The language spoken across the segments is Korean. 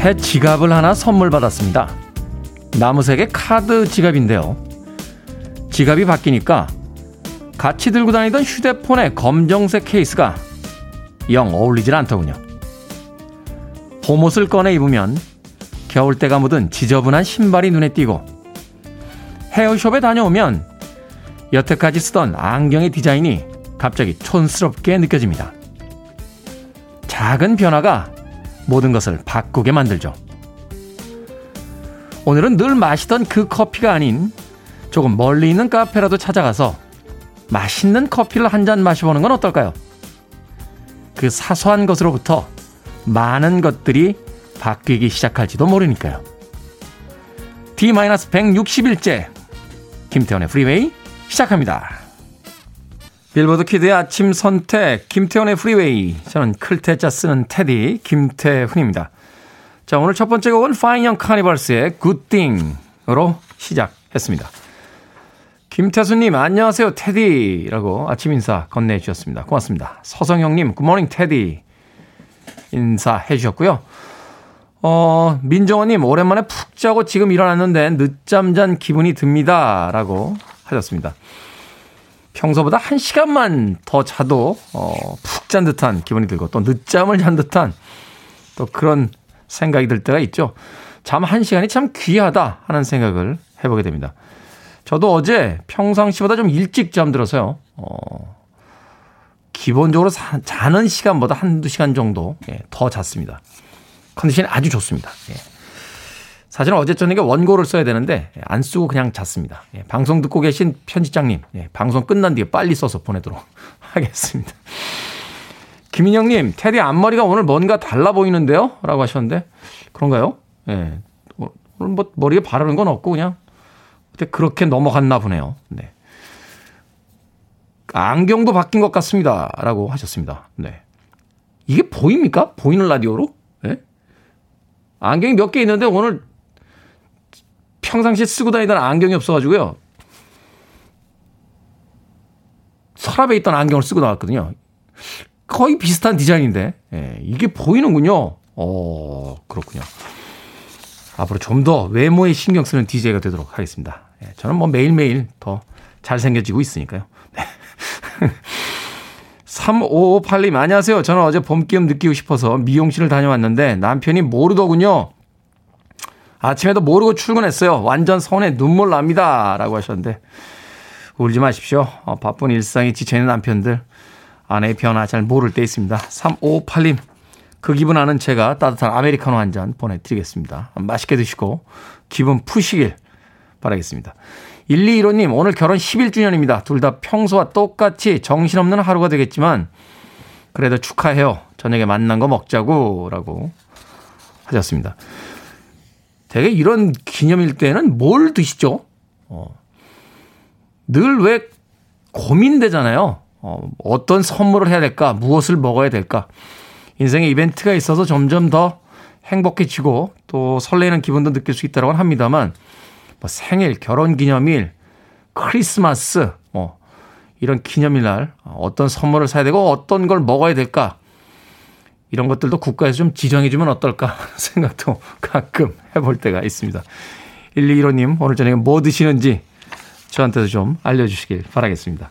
새 지갑을 하나 선물 받았습니다. 나무색의 카드 지갑인데요. 지갑이 바뀌니까 같이 들고 다니던 휴대폰의 검정색 케이스가 영 어울리질 않더군요. 봄옷을 꺼내 입으면 겨울때가 묻은 지저분한 신발이 눈에 띄고 헤어숍에 다녀오면 여태까지 쓰던 안경의 디자인이 갑자기 촌스럽게 느껴집니다. 작은 변화가 모든 것을 바꾸게 만들죠. 오늘은 늘 마시던 그 커피가 아닌 조금 멀리 있는 카페라도 찾아가서 맛있는 커피를 한 잔 마셔보는 건 어떨까요? 그 사소한 것으로부터 많은 것들이 바뀌기 시작할지도 모르니까요. D-160일째 김태훈의 프리웨이 시작합니다. 빌보드 kid의 아침 선택 김태훈의 프리웨이 저는 클 태 자 쓰는 테디 김태훈입니다. 자 오늘 첫 번째 곡은 파인 영 카니발스의 Good Thing으로 시작했습니다. 김태수님 안녕하세요 테디라고 아침 인사 건네주셨습니다. 고맙습니다. 서성형님 good morning 테디 인사해 주셨고요. 어, 민정원님 오랜만에 푹 자고 지금 일어났는데 늦잠 잔 기분이 듭니다. 라고 하셨습니다. 평소보다 한 시간만 더 자도 어, 푹 잔 듯한 기분이 들고 또 늦잠을 잔 듯한 또 그런 생각이 들 때가 있죠. 잠 한 시간이 참 귀하다 하는 생각을 해보게 됩니다. 저도 어제 평상시보다 좀 일찍 잠들어서요. 어, 기본적으로 사, 자는 시간보다 한두 시간 정도 예, 더 잤습니다. 컨디션이 아주 좋습니다. 예. 사실은 어제 저녁에 원고를 써야 되는데 안 쓰고 그냥 잤습니다. 예, 방송 듣고 계신 편집장님, 예, 방송 끝난 뒤에 빨리 써서 보내도록 하겠습니다. 김인영님, 테디 앞머리가 오늘 뭔가 달라 보이는데요? 라고 하셨는데, 그런가요? 예. 오늘 뭐 머리에 바르는 건 없고 그냥 그렇게 넘어갔나 보네요. 네. 안경도 바뀐 것 같습니다. 라고 하셨습니다. 네. 이게 보입니까? 보이는 라디오로? 예? 안경이 몇 개 있는데 오늘 평상시에 쓰고 다니던 안경이 없어가지고요. 서랍에 있던 안경을 쓰고 나왔거든요. 거의 비슷한 디자인인데, 예, 이게 보이는군요. 어, 그렇군요. 앞으로 좀 더 외모에 신경 쓰는 DJ가 되도록 하겠습니다. 예, 저는 뭐 매일매일 더 잘생겨지고 있으니까요. 네. 3558님, 안녕하세요. 저는 어제 봄 기운 느끼고 싶어서 미용실을 다녀왔는데 남편이 모르더군요. 아침에도 모르고 출근했어요. 완전 손에 눈물 납니다. 라고 하셨는데, 울지 마십시오. 어, 바쁜 일상에 지쳐있는 남편들, 아내의 변화 잘 모를 때 있습니다. 3558님, 그 기분 아는 제가 따뜻한 아메리카노 한 잔 보내드리겠습니다. 맛있게 드시고, 기분 푸시길 바라겠습니다. 1215님, 오늘 결혼 11주년입니다. 둘 다 평소와 똑같이 정신없는 하루가 되겠지만, 그래도 축하해요. 저녁에 만난 거 먹자고, 라고 하셨습니다. 되게 이런 기념일 때는 뭘 드시죠? 어, 늘 왜 고민되잖아요. 어, 어떤 선물을 해야 될까? 무엇을 먹어야 될까? 인생에 이벤트가 있어서 점점 더 행복해지고 또 설레는 기분도 느낄 수 있다고 합니다만 뭐 생일, 결혼 기념일, 크리스마스 뭐 이런 기념일 날 어떤 선물을 사야 되고 어떤 걸 먹어야 될까? 이런 것들도 국가에서 좀 지정해주면 어떨까 생각도 가끔 해볼 때가 있습니다. 1215님, 오늘 저녁에 뭐 드시는지 저한테도 좀 알려주시길 바라겠습니다.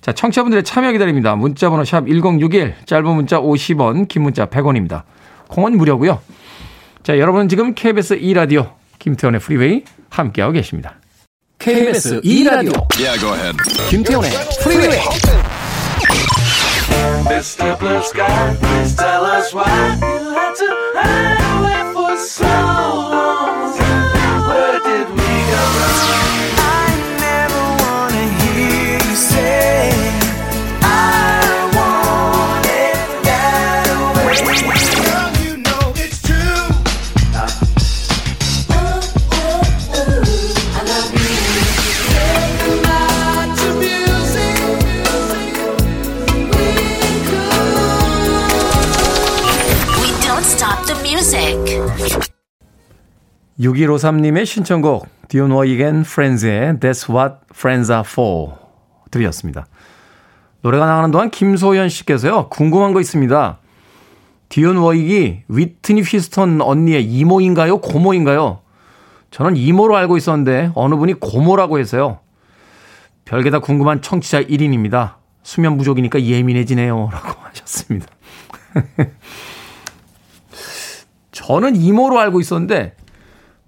자, 청취자분들의 참여 기다립니다. 문자번호 샵 1061, 짧은 문자 50원, 긴 문자 100원입니다. 콩은 무료고요. 자, 여러분은 지금 KBS 2라디오 김태훈의 프리웨이 함께하고 계십니다. KBS 2라디오 yeah, 김태훈의 프리웨이 Mr. Blue Sky, please tell us why you had to hide away for so long. 6153님의 신청곡 디온 워이겐 프렌즈의 That's What Friends Are For 들이었습니다. 노래가 나가는 동안 김소연 씨께서요. 궁금한 거 있습니다. 디온 워익이 위트니 휘스턴 언니의 이모인가요? 고모인가요? 저는 이모로 알고 있었는데 어느 분이 고모라고 해서요. 별게 다 궁금한 청취자 1인입니다. 수면 부족이니까 예민해지네요. 라고 하셨습니다. 저는 이모로 알고 있었는데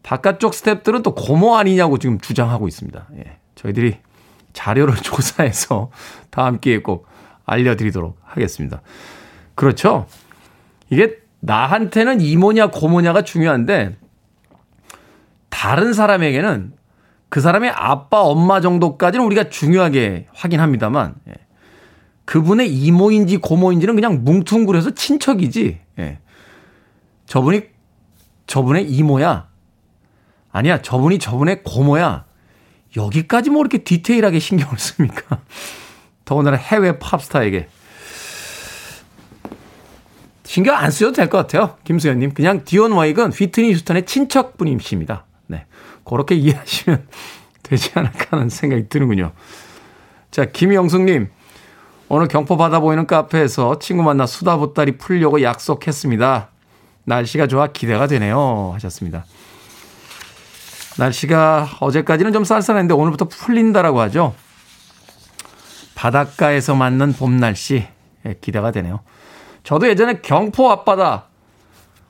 바깥쪽 스탭들은 또 고모 아니냐고 지금 주장하고 있습니다. 예. 저희들이 자료를 조사해서 다음 기회에 꼭 알려드리도록 하겠습니다. 그렇죠. 이게 나한테는 이모냐 고모냐가 중요한데 다른 사람에게는 그 사람의 아빠, 엄마 정도까지는 우리가 중요하게 확인합니다만 예. 그분의 이모인지 고모인지는 그냥 뭉퉁그려서 친척이지. 예. 저분이 저분의 이모야. 아니야, 저분이 저분의 고모야. 여기까지 뭐 이렇게 디테일하게 신경을 씁니까? 더군다나 해외 팝스타에게. 신경 안 쓰셔도 될 것 같아요. 김수현님. 그냥 디온 와익은 휘트니 휴스턴의 친척분이십니다. 네. 그렇게 이해하시면 되지 않을까 하는 생각이 드는군요. 자, 김영숙님. 오늘 경포 바다 보이는 카페에서 친구 만나 수다 보따리 풀려고 약속했습니다. 날씨가 좋아 기대가 되네요. 하셨습니다. 날씨가 어제까지는 좀 쌀쌀했는데 오늘부터 풀린다라고 하죠. 바닷가에서 맞는 봄 날씨 예, 기대가 되네요. 저도 예전에 경포 앞바다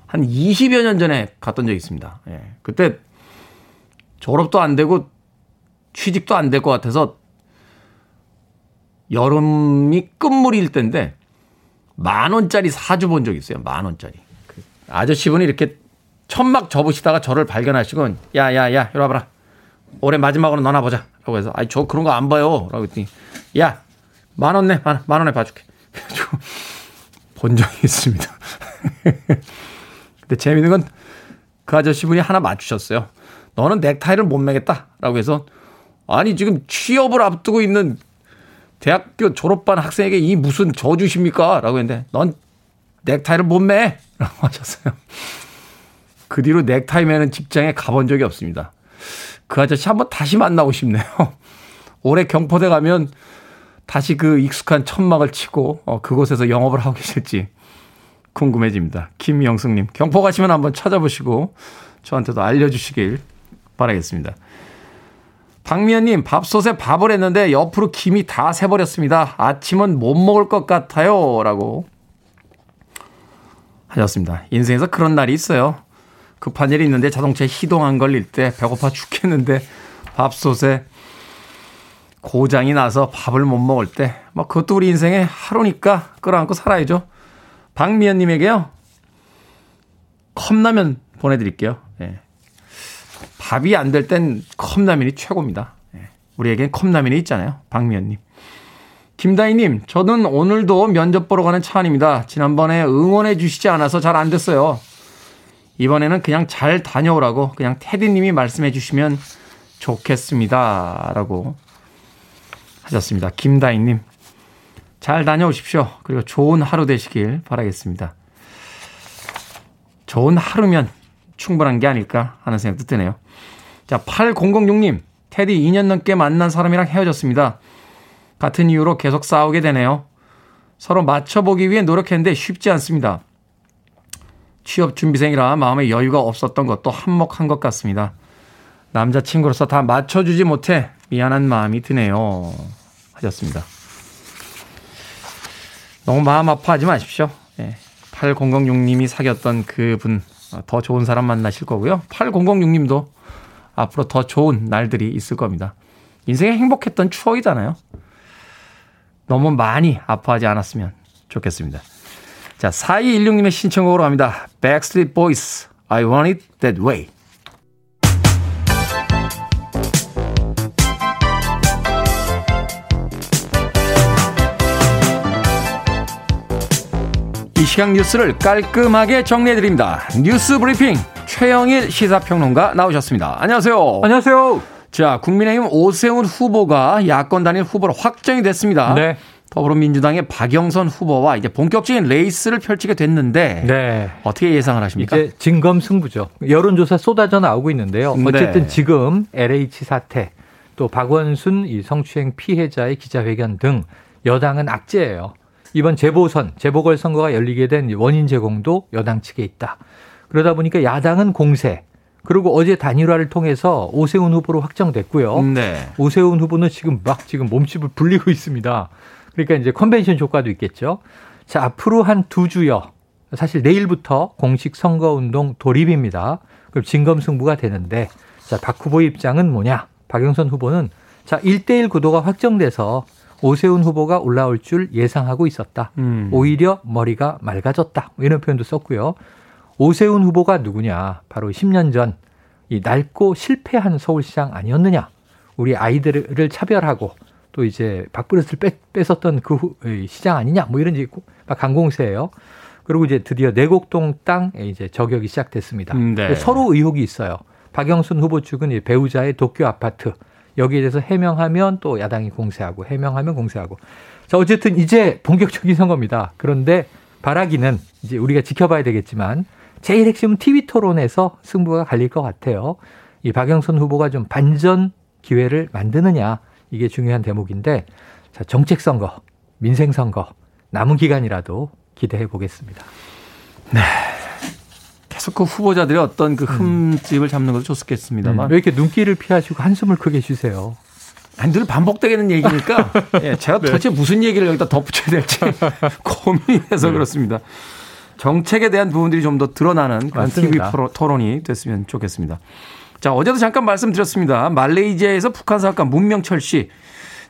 한 20여 년 전에 갔던 적이 있습니다. 예. 그때 졸업도 안 되고 취직도 안 될 것 같아서 여름이 끝물일 때인데 만 원짜리 사주 본적 있어요. 만 원짜리. 그 아저씨분이 이렇게 천막 접으시다가 저를 발견하시고 야야야 이리 와봐라. 올해 마지막으로 너나 보자. 라고 해서 아니 저 그런 거 안 봐요. 라고 했더니 야 만원 내. 만, 만 원에 봐줄게. 본 적이 있습니다. 근데 재밌는 건 그 아저씨분이 하나 맞추셨어요. 너는 넥타이를 못 매겠다. 라고 해서 아니 지금 취업을 앞두고 있는 대학교 졸업반 학생에게 이 무슨 저주십니까? 라고 했는데 넌 넥타이를 못 매. 라고 하셨어요. 그 뒤로 넥타이 매는 직장에 가본 적이 없습니다. 그 아저씨 한번 다시 만나고 싶네요. 올해 경포대 가면 다시 그 익숙한 천막을 치고 어, 그곳에서 영업을 하고 계실지 궁금해집니다. 김영숙님, 경포 가시면 한번 찾아보시고 저한테도 알려주시길 바라겠습니다. 박미연님, 밥솥에 밥을 했는데 옆으로 김이 다 새버렸습니다. 아침은 못 먹을 것 같아요. 라고 하셨습니다. 인생에서 그런 날이 있어요. 급한 일이 있는데 자동차에 희동 안 걸릴 때 배고파 죽겠는데 밥솥에 고장이 나서 밥을 못 먹을 때, 뭐 그것도 우리 인생의 하루니까 끌어안고 살아야죠. 박미연 님에게요, 컵라면 보내드릴게요. 예. 밥이 안 될 땐 컵라면이 최고입니다. 예. 우리에겐 컵라면이 있잖아요. 박미연 님. 김다희님, 저는 오늘도 면접 보러 가는 차 안입니다. 지난번에 응원해 주시지 않아서 잘 안 됐어요. 이번에는 그냥 잘 다녀오라고 그냥 테디님이 말씀해 주시면 좋겠습니다. 라고 하셨습니다. 김다희님. 잘 다녀오십시오. 그리고 좋은 하루 되시길 바라겠습니다. 좋은 하루면 충분한 게 아닐까 하는 생각도 드네요. 자, 8006님. 테디 2년 넘게 만난 사람이랑 헤어졌습니다. 같은 이유로 계속 싸우게 되네요. 서로 맞춰보기 위해 노력했는데 쉽지 않습니다. 취업 준비생이라 마음에 여유가 없었던 것도 한몫한 것 같습니다. 남자친구로서 다 맞춰주지 못해 미안한 마음이 드네요. 하셨습니다. 너무 마음 아파하지 마십시오. 예. 8006님이 사귀었던 그 분 더 좋은 사람 만나실 거고요. 8006님도 앞으로 더 좋은 날들이 있을 겁니다. 인생에 행복했던 추억이잖아요. 너무 많이 아파하지 않았으면 좋겠습니다. 자, 4216님의 신청곡으로 갑니다. Backstreet Boys, I Want It That Way. 이 시각 뉴스를 깔끔하게 정리해드립니다. 뉴스 브리핑 최영일 시사평론가 나오셨습니다. 안녕하세요. 안녕하세요. 자, 국민의힘 오세훈 후보가 야권 단일 후보로 확정이 됐습니다. 네. 더불어민주당의 박영선 후보와 이제 본격적인 레이스를 펼치게 됐는데 네. 어떻게 예상을 하십니까? 이제 진검승부죠. 여론조사 쏟아져 나오고 있는데요. 어쨌든 네. 지금 LH 사태 또 박원순 이 성추행 피해자의 기자회견 등 여당은 악재예요. 이번 재보선, 재보궐 선거가 열리게 된 원인 제공도 여당 측에 있다. 그러다 보니까 야당은 공세, 그리고 어제 단일화를 통해서 오세훈 후보로 확정됐고요. 네. 오세훈 후보는 지금 막 지금 몸집을 불리고 있습니다. 그러니까 이제 컨벤션 효과도 있겠죠. 자, 앞으로 한 두 주여. 사실 내일부터 공식 선거운동 돌입입니다. 그럼 진검승부가 되는데, 자, 박 후보 입장은 뭐냐? 박영선 후보는 자, 1대1 구도가 확정돼서 오세훈 후보가 올라올 줄 예상하고 있었다. 음. 오히려 머리가 맑아졌다. 뭐 이런 표현도 썼고요. 오세훈 후보가 누구냐? 바로 10년 전 이 낡고 실패한 서울시장 아니었느냐? 우리 아이들을 차별하고 또 이제 뺏, 뺏었던 그 후- 이 시장 아니냐? 뭐 이런 막 강공세예요. 그리고 이제 드디어 내곡동 땅에 이제 저격이 시작됐습니다. 음, 네. 서로 의혹이 있어요. 박영순 후보 측은 이 배우자의 도쿄 아파트 여기에 대해서 해명하면 또 야당이 공세하고 해명하면 공세하고. 자 어쨌든 이제 본격적인 선거입니다. 그런데 바라기는 이제 우리가 지켜봐야 되겠지만 제일 핵심은 TV 토론에서 승부가 갈릴 것 같아요. 이 박영선 후보가 좀 반전 기회를 만드느냐 이게 중요한 대목인데 자 정책 선거, 민생 선거 남은 기간이라도 기대해 보겠습니다. 계속 그 후보자들의 어떤 그 흠집을 잡는 것도 좋겠습니다만 왜 이렇게 눈길을 피하시고 한숨을 크게 쉬세요? 아니, 늘 반복되는 얘기니까 예, 제가 네. 도대체 무슨 얘기를 여기다 덧붙여야 될지 고민이 돼서 네. 그렇습니다. 정책에 대한 부분들이 좀 더 드러나는 그런 맞습니다. TV 토론이 됐으면 좋겠습니다. 자, 어제도 잠깐 말씀드렸습니다. 말레이시아에서 북한 사업가 문명철 씨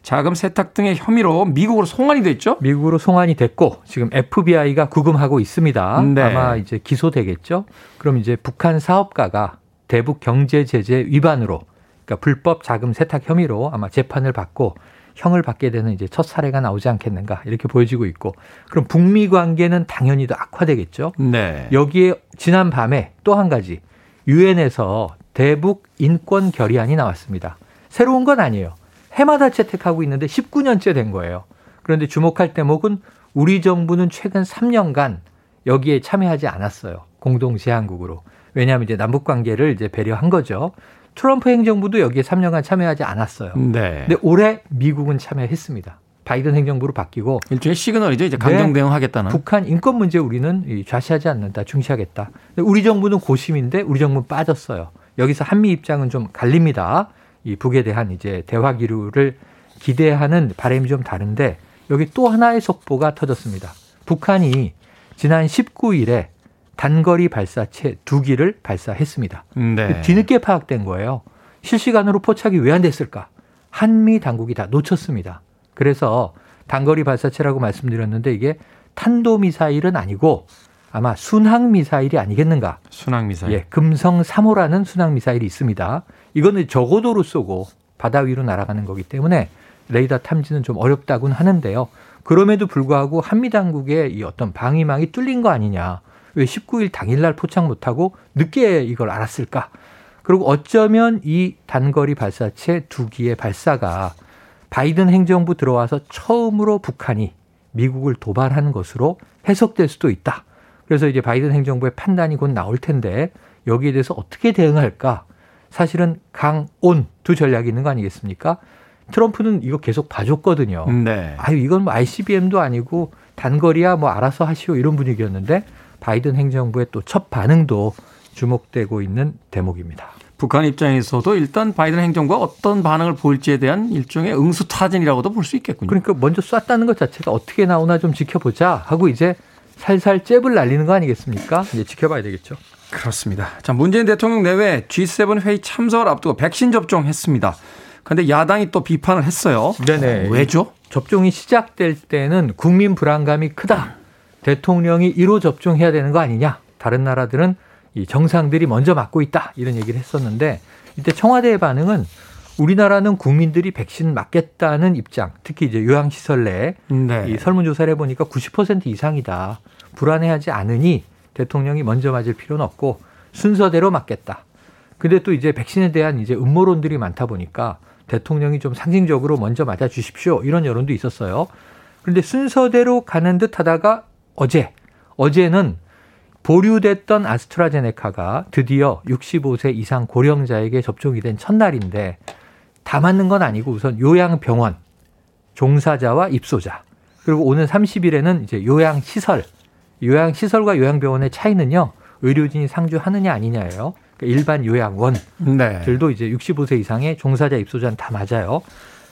자금 세탁 등의 혐의로 미국으로 송환이 됐죠? 미국으로 송환이 됐고 지금 FBI가 구금하고 있습니다. 네. 아마 이제 기소되겠죠. 그럼 이제 북한 사업가가 대북 경제 제재 위반으로 그러니까 불법 자금 세탁 혐의로 아마 재판을 받고 형을 받게 되는 이제 첫 사례가 나오지 않겠는가 이렇게 보여지고 있고 그럼 북미 관계는 당연히 더 악화되겠죠. 네. 여기에 지난 밤에 또 한 가지 유엔에서 대북 인권 결의안이 나왔습니다. 새로운 건 아니에요. 해마다 채택하고 있는데 19년째 된 거예요. 그런데 주목할 대목은 우리 정부는 최근 3년간 여기에 참여하지 않았어요. 공동 제안국으로. 왜냐하면 이제 남북 관계를 이제 배려한 거죠. 트럼프 행정부도 여기에 3년간 참여하지 않았어요. 네. 근데 올해 미국은 참여했습니다. 바이든 행정부로 바뀌고 일종의 시그널이죠. 이제 강경 네. 대응하겠다는. 북한 인권 문제 우리는 이 좌시하지 않는다, 중시하겠다. 우리 정부는 고심인데 우리 정부는 빠졌어요. 여기서 한미 입장은 좀 갈립니다. 이 북에 대한 이제 대화 기류를 기대하는 바람이 좀 다른데 여기 또 하나의 속보가 터졌습니다. 북한이 지난 19일에 단거리 발사체 두 기를 발사했습니다. 네. 뒤늦게 파악된 거예요. 실시간으로 포착이 왜 안 됐을까? 한미 당국이 다 놓쳤습니다. 그래서 단거리 발사체라고 말씀드렸는데 이게 탄도미사일은 아니고 아마 순항 미사일이 아니겠는가. 순항 미사일. 예, 금성 3호라는 순항 미사일이 있습니다. 이거는 저고도로 쏘고 바다 위로 날아가는 거기 때문에 레이더 탐지는 좀 어렵다고는 하는데요. 그럼에도 불구하고 한미 당국의 이 어떤 방위망이 뚫린 거 아니냐. 왜 19일 당일날 포착 못하고 늦게 이걸 알았을까? 그리고 어쩌면 이 단거리 발사체 두 기의 발사가 바이든 행정부 들어와서 처음으로 북한이 미국을 도발하는 것으로 해석될 수도 있다. 그래서 이제 바이든 행정부의 판단이 곧 나올 텐데 여기에 대해서 어떻게 대응할까? 사실은 강 온 두 전략이 있는 거 아니겠습니까? 트럼프는 이거 계속 봐줬거든요. 네. 아유 이건 뭐 ICBM도 아니고 단거리야 뭐 알아서 하시오 이런 분위기였는데 바이든 행정부의 또 첫 반응도 주목되고 있는 대목입니다. 북한 입장에서도 일단 바이든 행정부가 어떤 반응을 보일지에 대한 일종의 응수타진이라고도 볼 수 있겠군요. 그러니까 먼저 쐈다는 것 자체가 어떻게 나오나 좀 지켜보자 하고 이제 살살 잽을 날리는 거 아니겠습니까? 이제 지켜봐야 되겠죠. 그렇습니다. 자, 문재인 대통령 내외 G7 회의 참석을 앞두고 백신 접종했습니다. 그런데 야당이 또 비판을 했어요. 네네. 왜죠? 접종이 시작될 때는 국민 불안감이 크다. 대통령이 1호 접종해야 되는 거 아니냐. 다른 나라들은 이 정상들이 먼저 맞고 있다. 이런 얘기를 했었는데 이때 청와대의 반응은 우리나라는 국민들이 백신 맞겠다는 입장, 특히 이제 요양시설 내에 네. 이 설문조사를 해보니까 90% 이상이다. 불안해하지 않으니 대통령이 먼저 맞을 필요는 없고 순서대로 맞겠다. 근데 또 이제 백신에 대한 이제 음모론들이 많다 보니까 대통령이 좀 상징적으로 먼저 맞아 주십시오. 이런 여론도 있었어요. 그런데 순서대로 가는 듯 하다가 어제, 어제는 보류됐던 아스트라제네카가 드디어 65세 이상 고령자에게 접종이 된 첫날인데 다 맞는 건 아니고 우선 요양병원 종사자와 입소자 그리고 오는 30일에는 이제 요양시설, 요양시설과 요양병원의 차이는요, 의료진이 상주하느냐 아니냐예요. 그러니까 일반 요양원들도 네. 이제 65세 이상의 종사자 입소자는 다 맞아요.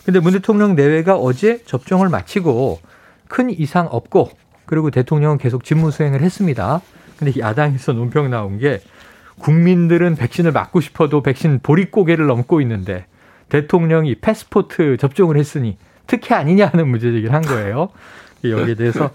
근데 문 대통령 내외가 어제 접종을 마치고 큰 이상 없고 그리고 대통령은 계속 직무 수행을 했습니다. 근데 야당에서 논평 나온 게 국민들은 백신을 맞고 싶어도 백신 보릿고개를 넘고 있는데 대통령이 패스포트 접종을 했으니 특혜 아니냐 하는 문제 제기를 한 거예요. 여기에 대해서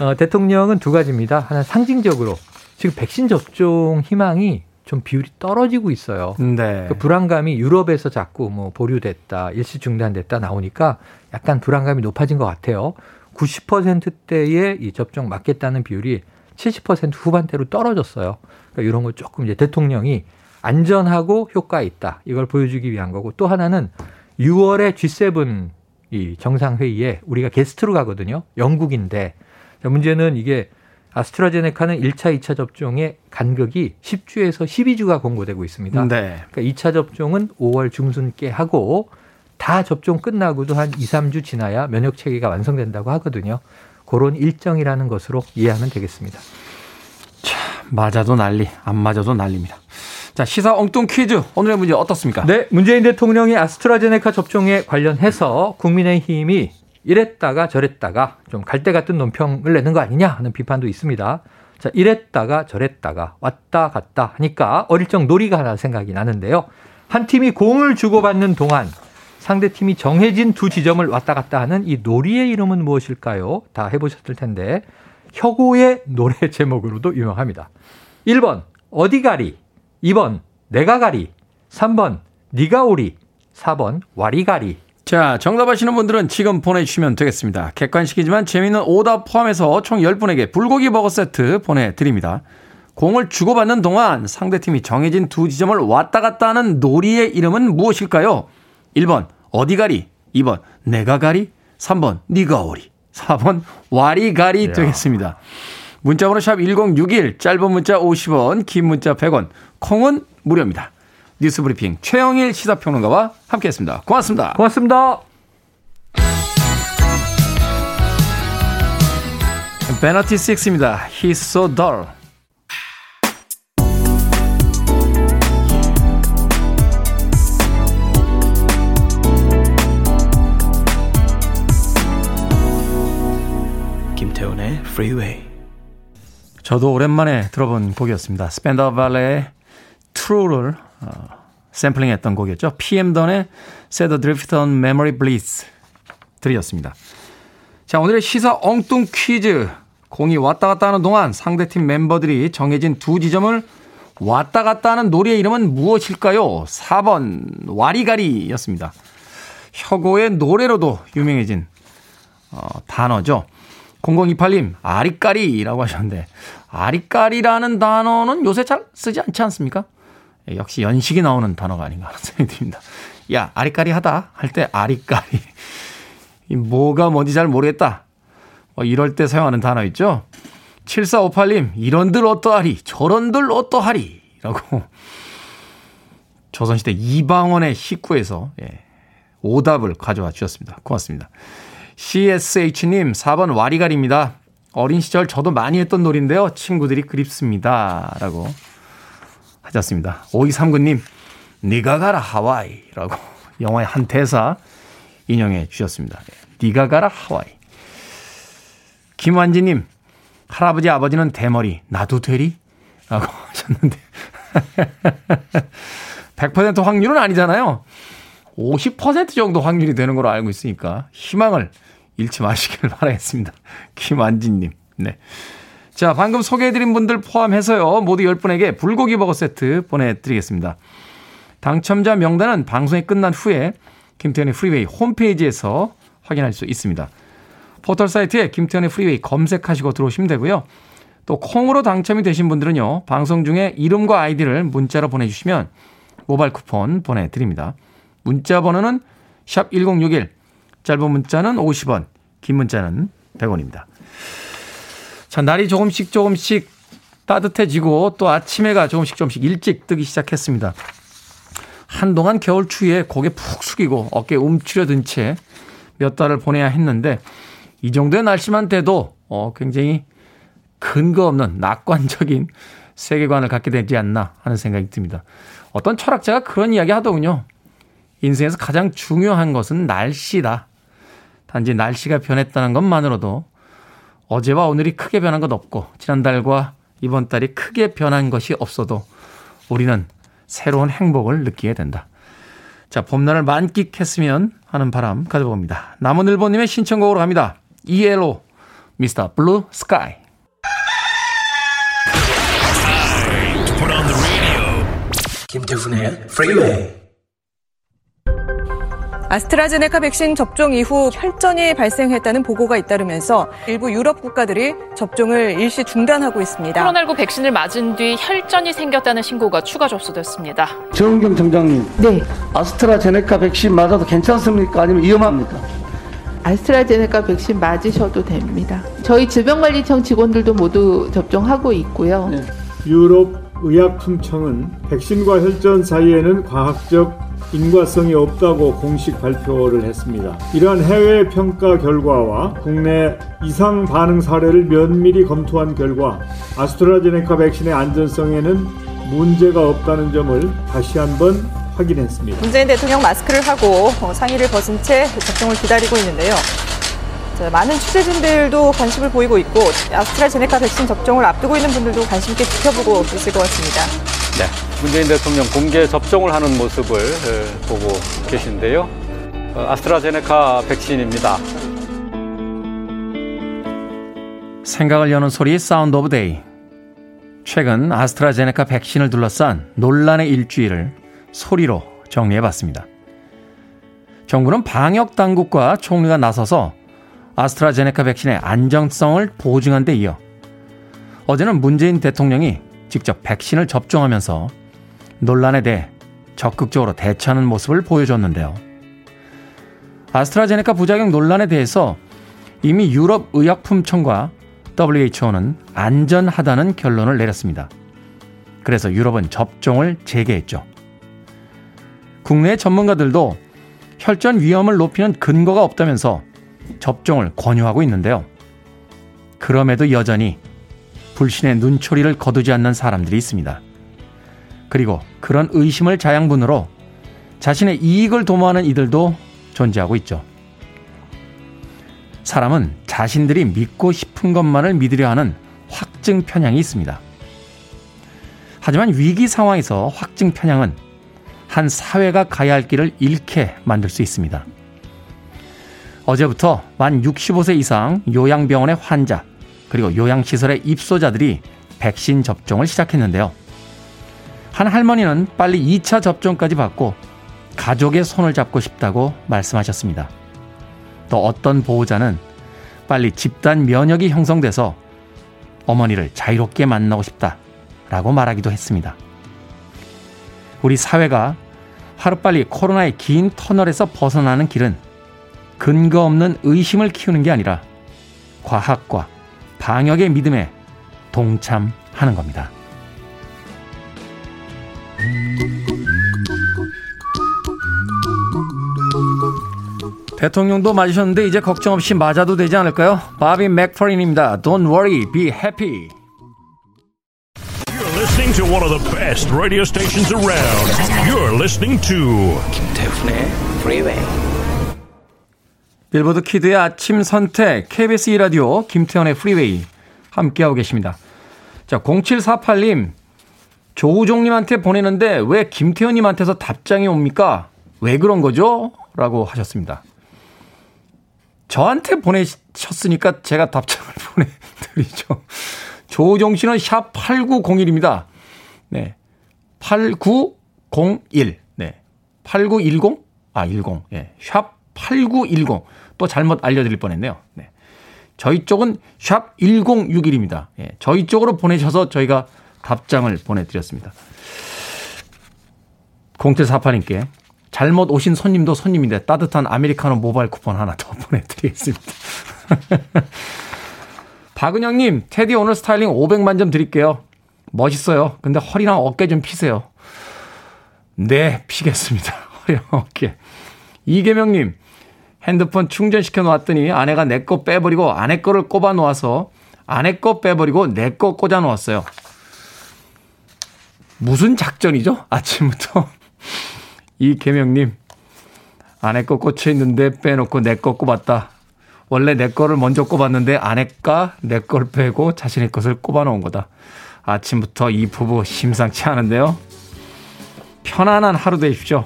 어, 대통령은 두 가지입니다. 하나 상징적으로 지금 백신 접종 희망이 좀 비율이 떨어지고 있어요. 네. 그 불안감이 유럽에서 자꾸 뭐 보류됐다, 일시 중단됐다 나오니까 약간 불안감이 높아진 것 같아요. 90%대의 이 접종 맞겠다는 비율이 70% 후반대로 떨어졌어요. 그러니까 이런 거 조금 이제 대통령이 안전하고 효과 있다. 이걸 보여주기 위한 거고 또 하나는 6월에 G7 이 정상회의에 우리가 게스트로 가거든요. 영국인데 자, 문제는 이게 아스트라제네카는 1차, 2차 접종의 간격이 10주에서 12주가 공고되고 있습니다. 네. 그러니까 2차 접종은 5월 중순께 하고 다 접종 끝나고도 한 2, 3주 지나야 면역 체계가 완성된다고 하거든요. 그런 일정이라는 것으로 이해하면 되겠습니다. 맞아도 난리, 안 맞아도 난리입니다. 자, 시사 엉뚱 퀴즈. 오늘의 문제 어떻습니까? 네, 문재인 대통령이 아스트라제네카 접종에 관련해서 국민의힘이 이랬다가 저랬다가 좀 갈대 같은 논평을 내는 거 아니냐 하는 비판도 있습니다. 자, 이랬다가 저랬다가 왔다 갔다 하니까 어릴 적 놀이가 하나 생각이 나는데요. 한 팀이 공을 주고받는 동안 상대 팀이 정해진 두 지점을 왔다 갔다 하는 이 놀이의 이름은 무엇일까요? 다 해보셨을 텐데 혁오의 노래 제목으로도 유명합니다. 1번 어디가리, 2번 내가 가리, 3번 네가 오리, 4번 와리가리. 자, 정답하시는 분들은 지금 보내주시면 되겠습니다. 객관식이지만 재미있는 오답 포함해서 총 10분에게 불고기 버거 세트 보내드립니다. 공을 주고받는 동안 상대팀이 정해진 두 지점을 왔다 갔다 하는 놀이의 이름은 무엇일까요? 1번 어디 가리, 2번 내가 가리, 3번 니가 오리, 4번 와리가리. 되겠습니다. 문자번호 샵 1061, 짧은 문자 50원, 긴 문자 100원, 콩은 무료입니다. 뉴스브리핑 최영일 시사평론가와 함께했습니다. 고맙습니다. 고맙습니다. 베너티 6입니다. He's so dull. 김태훈의 Freeway. 저도 오랜만에 들어본 곡이었습니다. 스펜더 발레의 True를 어, 샘플링했던 곡이었죠. PM 던의 Set Adrift on Memory Bliss 들이었습니다. 자, 오늘의 시사 엉뚱 퀴즈. 공이 왔다 갔다 하는 동안 상대팀 멤버들이 정해진 두 지점을 왔다 갔다 하는 놀이의 이름은 무엇일까요? 4번 와리가리였습니다. 혁오의 노래로도 유명해진 어, 단어죠. 0028님, 아리까리라고 하셨는데, 아리까리라는 단어는 요새 잘 쓰지 않지 않습니까? 예, 역시 연식이 나오는 단어가 아닌가 하는 생각이 듭니다. 야, 아리까리 하다 할 때 아리까리. 이 뭐가 뭔지 잘 모르겠다. 뭐 이럴 때 사용하는 단어 있죠? 7458님, 이런들 어떠하리, 저런들 어떠하리. 라고 조선시대 이방원의 식구에서 예, 오답을 가져와 주셨습니다. 고맙습니다. CSH님 4번 와리가리입니다. 어린 시절 저도 많이 했던 놀인데요. 친구들이 그립습니다. 라고 하셨습니다. 5239님 니가 가라 하와이 라고 영화의 한 대사 인용해 주셨습니다. 니가 가라 하와이 김완지님 할아버지 아버지는 대머리 나도 되리? 라고 하셨는데 100% 확률은 아니잖아요. 50% 정도 확률이 되는 걸로 알고 있으니까 희망을 잃지 마시길 바라겠습니다. 김완진님. 네. 자, 방금 소개해드린 분들 포함해서요. 모두 10분에게 불고기 버거 세트 보내드리겠습니다. 당첨자 명단은 방송이 끝난 후에 김태훈의 프리웨이 홈페이지에서 확인할 수 있습니다. 포털 사이트에 김태훈의 프리웨이 검색하시고 들어오시면 되고요. 또 콩으로 당첨이 되신 분들은요. 방송 중에 이름과 아이디를 문자로 보내주시면 모바일 쿠폰 보내드립니다. 문자 번호는 샵 1061, 짧은 문자는 50원, 긴 문자는 100원입니다. 자, 날이 조금씩 조금씩 따뜻해지고 또 아침에가 조금씩 조금씩 일찍 뜨기 시작했습니다. 한동안 겨울 추위에 고개 푹 숙이고 어깨 움츠려든 채 몇 달을 보내야 했는데 이 정도의 날씨만 돼도 어, 굉장히 근거 없는 낙관적인 세계관을 갖게 되지 않나 하는 생각이 듭니다. 어떤 철학자가 그런 이야기 하더군요. 인생에서 가장 중요한 것은 날씨다. 단지 날씨가 변했다는 것만으로도 어제와 오늘이 크게 변한 것 없고 지난달과 이번 달이 크게 변한 것이 없어도 우리는 새로운 행복을 느끼게 된다. 자, 봄날을 만끽했으면 하는 바람 가져봅니다. 남은일보님의 신청곡으로 갑니다. ELO, Mr. Blue Sky. 김태훈의 프리웨이 아스트라제네카 백신 접종 이후 혈전이 발생했다는 보고가 잇따르면서 일부 유럽 국가들이 접종을 일시 중단하고 있습니다. 코로나19 백신을 맞은 뒤 혈전이 생겼다는 신고가 추가 접수됐습니다. 정은경 청장님. 네. 아스트라제네카 백신 맞아도 괜찮습니까? 아니면 위험합니까? 아스트라제네카 백신 맞으셔도 됩니다. 저희 질병관리청 직원들도 모두 접종하고 있고요. 네. 유럽 의약품청은 백신과 혈전 사이에는 과학적 인과성이 없다고 공식 발표를 했습니다. 이러한 해외 평가 결과와 국내 이상 반응 사례를 면밀히 검토한 결과 아스트라제네카 백신의 안전성에는 문제가 없다는 점을 다시 한번 확인했습니다. 문재인 대통령 마스크를 하고 상의를 벗은 채 접종을 기다리고 있는데요. 자, 많은 취재진들도 관심을 보이고 있고 아스트라제네카 백신 접종을 앞두고 있는 분들도 관심 있게 지켜보고 있을 것 같습니다. 네, 문재인 대통령 공개 접종을 하는 모습을 보고 계신데요. 어, 아스트라제네카 백신입니다. 생각을 여는 소리 Sound of Day. 최근 아스트라제네카 백신을 둘러싼 논란의 일주일을 소리로 정리해 봤습니다. 정부는 방역 당국과 총리가 나서서 아스트라제네카 백신의 안정성을 보증한 데 이어 어제는 문재인 대통령이 직접 백신을 접종하면서 논란에 대해 적극적으로 대처하는 모습을 보여줬는데요. 아스트라제네카 부작용 논란에 대해서 이미 유럽 의약품청과 WHO는 안전하다는 결론을 내렸습니다. 그래서 유럽은 접종을 재개했죠. 국내 전문가들도 혈전 위험을 높이는 근거가 없다면서 접종을 권유하고 있는데요. 그럼에도 여전히 불신의 눈초리를 거두지 않는 사람들이 있습니다. 그리고 그런 의심을 자양분으로 자신의 이익을 도모하는 이들도 존재하고 있죠. 사람은 자신들이 믿고 싶은 것만을 믿으려 하는 확증 편향이 있습니다. 하지만 위기 상황에서 확증 편향은 한 사회가 가야 할 길을 잃게 만들 수 있습니다. 어제부터 만 65세 이상 요양병원의 환자, 그리고 요양시설의 입소자들이 백신 접종을 시작했는데요. 한 할머니는 빨리 2차 접종까지 받고 가족의 손을 잡고 싶다고 말씀하셨습니다. 또 어떤 보호자는 빨리 집단 면역이 형성돼서 어머니를 자유롭게 만나고 싶다라고 말하기도 했습니다. 우리 사회가 하루빨리 코로나의 긴 터널에서 벗어나는 길은 근거 없는 의심을 키우는 게 아니라 과학과 방역의 믿음에 동참하는 겁니다. 대통령도 맞으셨는데 이제 걱정 없이 맞아도 되지 않을까요? 바비 맥퍼린입니다. Don't worry, be happy. You're listening to one of the best radio stations around. You're listening to 김태훈의 프리웨이 빌보드 kid의 아침 선택 KBS 2라디오 김태훈의 프리웨이 함께하고 계십니다. 자, 0748님 조우종님한테 보내는데 왜 김태훈님한테서 답장이 옵니까? 왜 그런 거죠? 라고 하셨습니다. 저한테 보내셨으니까 제가 답장을 보내드리죠. 조우종 씨는 샵 8901입니다. 네. 8901. 네. 8910? 아, 10. 예. 샵 8910. 또 잘못 알려드릴 뻔했네요. 네. 저희 쪽은 샵 1061입니다. 예. 저희 쪽으로 보내셔서 저희가 답장을 보내드렸습니다. 0748님께 잘못 오신 손님도 손님인데 따뜻한 아메리카노 모바일 쿠폰 하나 더 보내드리겠습니다. 박은영님, 테디 오늘 스타일링 500만 점 드릴게요. 멋있어요. 근데 허리랑 어깨 좀 피세요. 네, 피겠습니다. 허리랑 어깨. 이계명님, 핸드폰 충전시켜 놓았더니 아내가 내 거 빼버리고 아내 거를 꼽아 놓아서 아내 거 빼버리고 내 거 꽂아 놓았어요. 무슨 작전이죠? 아침부터. 이 개명님, 아내 거 꽂혀 있는데 빼놓고 내 거 꼽았다. 원래 내 거를 먼저 꼽았는데 아내가 내 걸 빼고 자신의 것을 꼽아 놓은 거다. 아침부터 이 부부 심상치 않은데요. 편안한 하루 되십시오.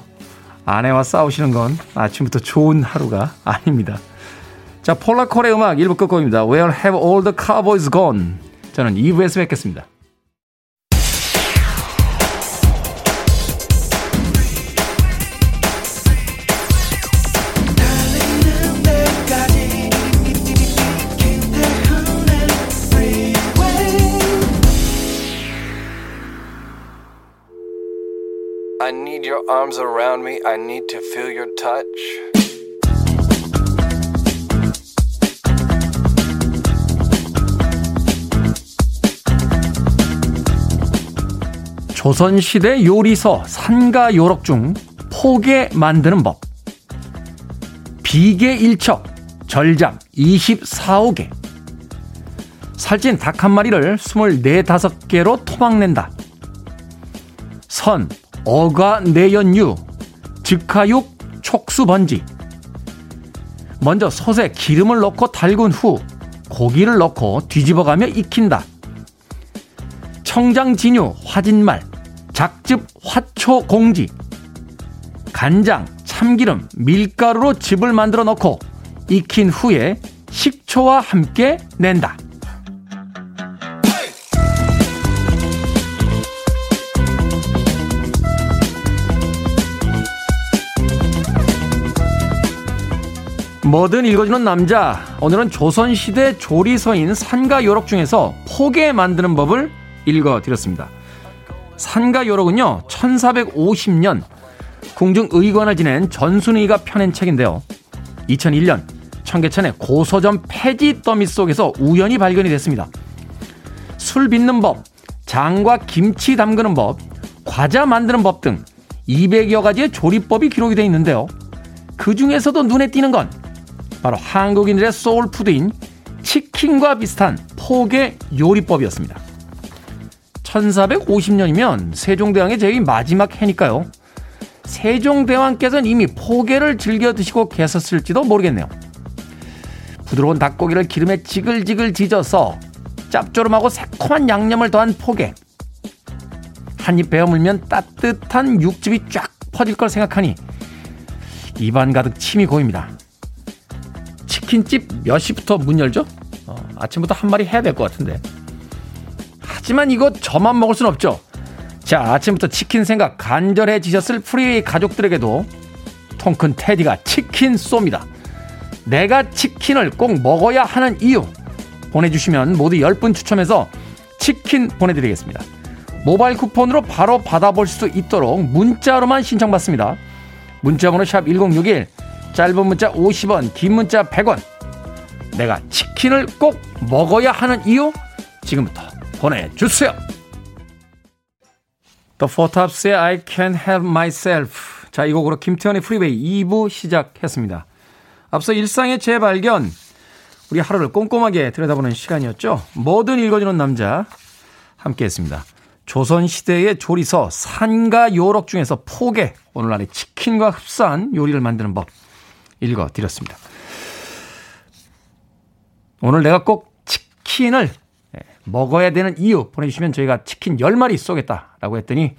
아내와 싸우시는 건 아침부터 좋은 하루가 아닙니다. 자, 폴라콜의 음악 1부 끝곡입니다. Where have all the cowboys gone? 저는 2부에서 뵙겠습니다. Your arms around me. I need to feel your touch. 조선시대 요리서 산가 요록 중 포개 만드는 법. 비계 1척, 절장 24호개. 살찐 닭 한 마리를 24, 5개로 토막낸다. 선, 어가 내연유, 즉화육, 촉수 번지. 먼저 솥에 기름을 넣고 달군 후 고기를 넣고 뒤집어가며 익힌다. 청장 진유, 화진말, 작즙, 화초 공지. 간장, 참기름, 밀가루로 즙을 만들어 넣고 익힌 후에 식초와 함께 낸다. 뭐든 읽어주는 남자. 오늘은 조선시대 조리서인 산가 요록 중에서 포개 만드는 법을 읽어드렸습니다. 산가 요록은요, 1450년 궁중 의관을 지낸 전순의가 펴낸 책인데요. 2001년 청계천의 고서점 폐지 더미 속에서 우연히 발견이 됐습니다. 술 빚는 법, 장과 김치 담그는 법, 과자 만드는 법 등 200여 가지의 조리법이 기록이 되어 있는데요. 그 중에서도 눈에 띄는 건 바로 한국인들의 소울푸드인 치킨과 비슷한 포개 요리법이었습니다. 1450년이면 세종대왕의 제위 마지막 해니까요. 세종대왕께서는 이미 포개를 즐겨 드시고 계셨을지도 모르겠네요. 부드러운 닭고기를 기름에 지글지글 지져서 짭조름하고 새콤한 양념을 더한 포개. 한 입 베어 물면 따뜻한 육즙이 쫙 퍼질 걸 생각하니 입안 가득 침이 고입니다. 치킨집 몇 시부터 문 열죠? 어, 아침부터 한 마리 해야 될 것 같은데. 하지만 이거 저만 먹을 순 없죠. 자, 아침부터 치킨 생각 간절해지셨을 프리웨이 가족들에게도 통큰 테디가 치킨 쏩니다. 내가 치킨을 꼭 먹어야 하는 이유 보내주시면 모두 10분 추첨해서 치킨 보내드리겠습니다. 모바일 쿠폰으로 바로 받아볼 수 있도록 문자로만 신청받습니다. 문자번호 샵 1061, 짧은 문자 50원, 긴 문자 100원. 내가 치킨을 꼭 먹어야 하는 이유 지금부터 보내주세요. Four Tops의 I Can't Help Myself. 자, 이 곡으로 김태현의 프리웨이 2부 시작했습니다. 앞서 일상의 재발견, 우리 하루를 꼼꼼하게 들여다보는 시간이었죠. 뭐든 읽어주는 남자 함께 했습니다. 조선시대의 조리서 산과 요록 중에서 포개, 오늘날의 치킨과 흡사한 요리를 만드는 법 읽어드렸습니다. 오늘 내가 꼭 치킨을 먹어야 되는 이유 보내주시면 저희가 치킨 10마리 쏘겠다라고 했더니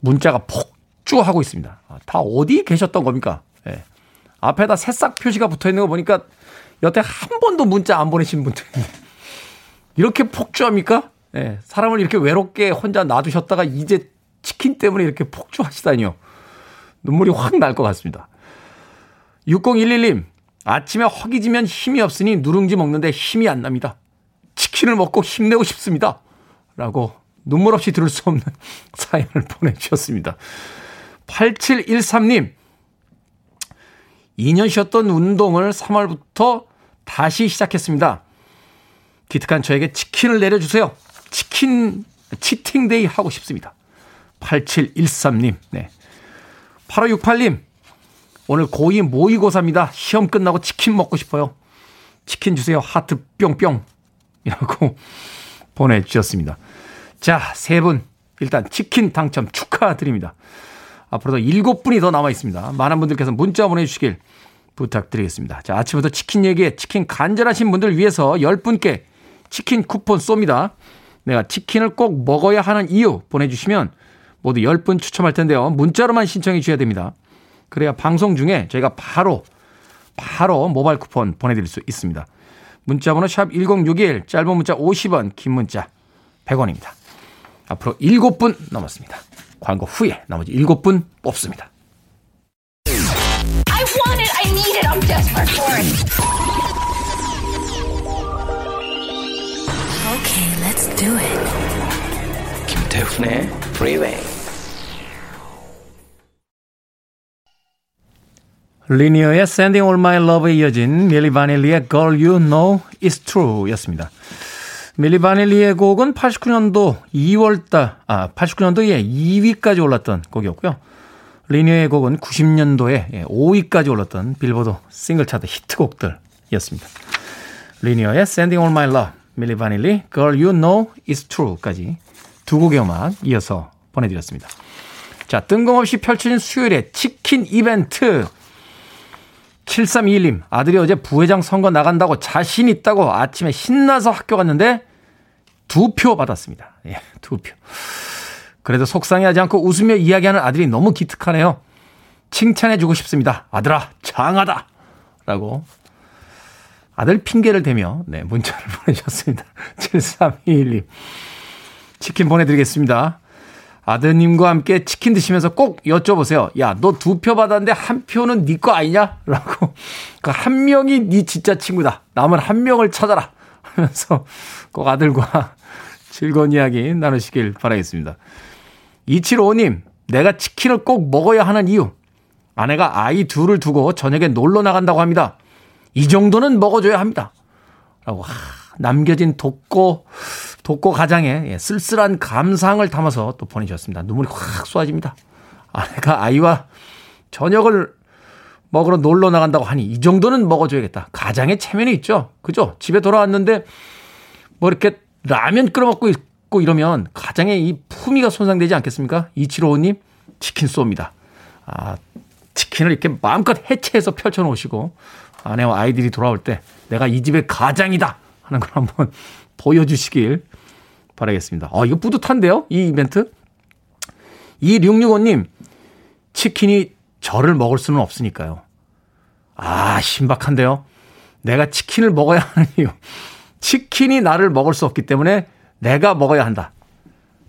문자가 폭주하고 있습니다. 다 어디 계셨던 겁니까? 예. 앞에다 새싹 표시가 붙어 있는 거 보니까 여태 한 번도 문자 안 보내신 분들 이렇게 폭주합니까? 예. 사람을 이렇게 외롭게 혼자 놔두셨다가 이제 치킨 때문에 이렇게 폭주하시다니요. 눈물이 확 날 것 같습니다. 6011님, 아침에 허기지면 힘이 없으니 누룽지 먹는데 힘이 안 납니다. 치킨을 먹고 힘내고 싶습니다. 라고 눈물 없이 들을 수 없는 사연을 보내주셨습니다. 8713님, 2년 쉬었던 운동을 3월부터 다시 시작했습니다. 기특한 저에게 치킨을 내려주세요. 치킨, 치팅데이 하고 싶습니다. 8713님, 네. 8568님, 오늘 고2 모의고사입니다. 시험 끝나고 치킨 먹고 싶어요. 치킨 주세요. 하트 뿅뿅. 이라고 보내주셨습니다. 자, 세 분. 일단 치킨 당첨 축하드립니다. 앞으로도 일곱 분이 더 남아 있습니다. 많은 분들께서 문자 보내주시길 부탁드리겠습니다. 자, 아침부터 치킨 얘기에 치킨 간절하신 분들 위해서 10분께 치킨 쿠폰 쏩니다. 내가 치킨을 꼭 먹어야 하는 이유 보내주시면 모두 10분 추첨할 텐데요. 문자로만 신청해 주셔야 됩니다. 그래야 방송 중에 저희가 바로, 바로 모바일 쿠폰 보내드릴 수 있습니다. 문자번호 샵 1061, 짧은 문자 50원, 긴 문자 100원입니다. 앞으로 7분 남았습니다. 광고 후에 나머지 7분 뽑습니다. I want it. I need it. I'm desperate for it. Okay, let's do it. 김태훈의 Freeway. 리 리니어의 Sending All My Love에 이어진 밀리 바닐리의 Girl You Know It's True 였습니다. 밀리 바닐리의 곡은 89년도 2월달, 아, 89년도에 2위까지 올랐던 곡이었고요. 리니어의 곡은 90년도에 5위까지 올랐던 빌보드 싱글 차트 히트곡들이었습니다. 리니어의 Sending All My Love, 밀리 바닐리, Girl You Know It's True까지 두 곡의 음악 이어서 보내드렸습니다. 자, 뜬금없이 펼쳐진 수요일에 치킨 이벤트. 7321님, 아들이 어제 부회장 선거 나간다고 자신 있다고 아침에 신나서 학교 갔는데 두 표 받았습니다. 예, 두 표. 그래도 속상해하지 않고 웃으며 이야기하는 아들이 너무 기특하네요. 칭찬해주고 싶습니다. 아들아, 장하다! 라고 아들 핑계를 대며 네, 문자를 보내주셨습니다. 7321님. 치킨 보내드리겠습니다. 아드님과 함께 치킨 드시면서 꼭 여쭤보세요. 야, 너 두 표 받았는데 한 표는 네 거 아니냐? 라고. 그한 명이 네 진짜 친구다. 남은 한 명을 찾아라. 하면서 꼭 아들과 즐거운 이야기 나누시길 바라겠습니다. 2755님, 내가 치킨을 꼭 먹어야 하는 이유. 아내가 아이 둘을 두고 저녁에 놀러 나간다고 합니다. 이 정도는 먹어줘야 합니다. 라고, 하, 남겨진 독고, 독고 가장의 예, 쓸쓸한 감상을 담아서 또 보내주셨습니다. 눈물이 확 쏟아집니다. 아내가 아이와 저녁을 먹으러 놀러 나간다고 하니 이 정도는 먹어줘야겠다. 가장의 체면이 있죠. 그죠? 집에 돌아왔는데 뭐 이렇게 라면 끓여 먹고 있고 이러면 가장의 이 품위가 손상되지 않겠습니까? 2755님 치킨 쏩니다. 아, 치킨을 이렇게 마음껏 해체해서 펼쳐놓으시고 아내와 아이들이 돌아올 때 내가 이 집의 가장이다 하는 걸 한번 보여주시길 바라겠습니다. 아, 이거 뿌듯한데요? 이 이벤트? 2665님, 치킨이 저를 먹을 수는 없으니까요. 아, 신박한데요? 내가 치킨을 먹어야 하는 이유. 치킨이 나를 먹을 수 없기 때문에 내가 먹어야 한다.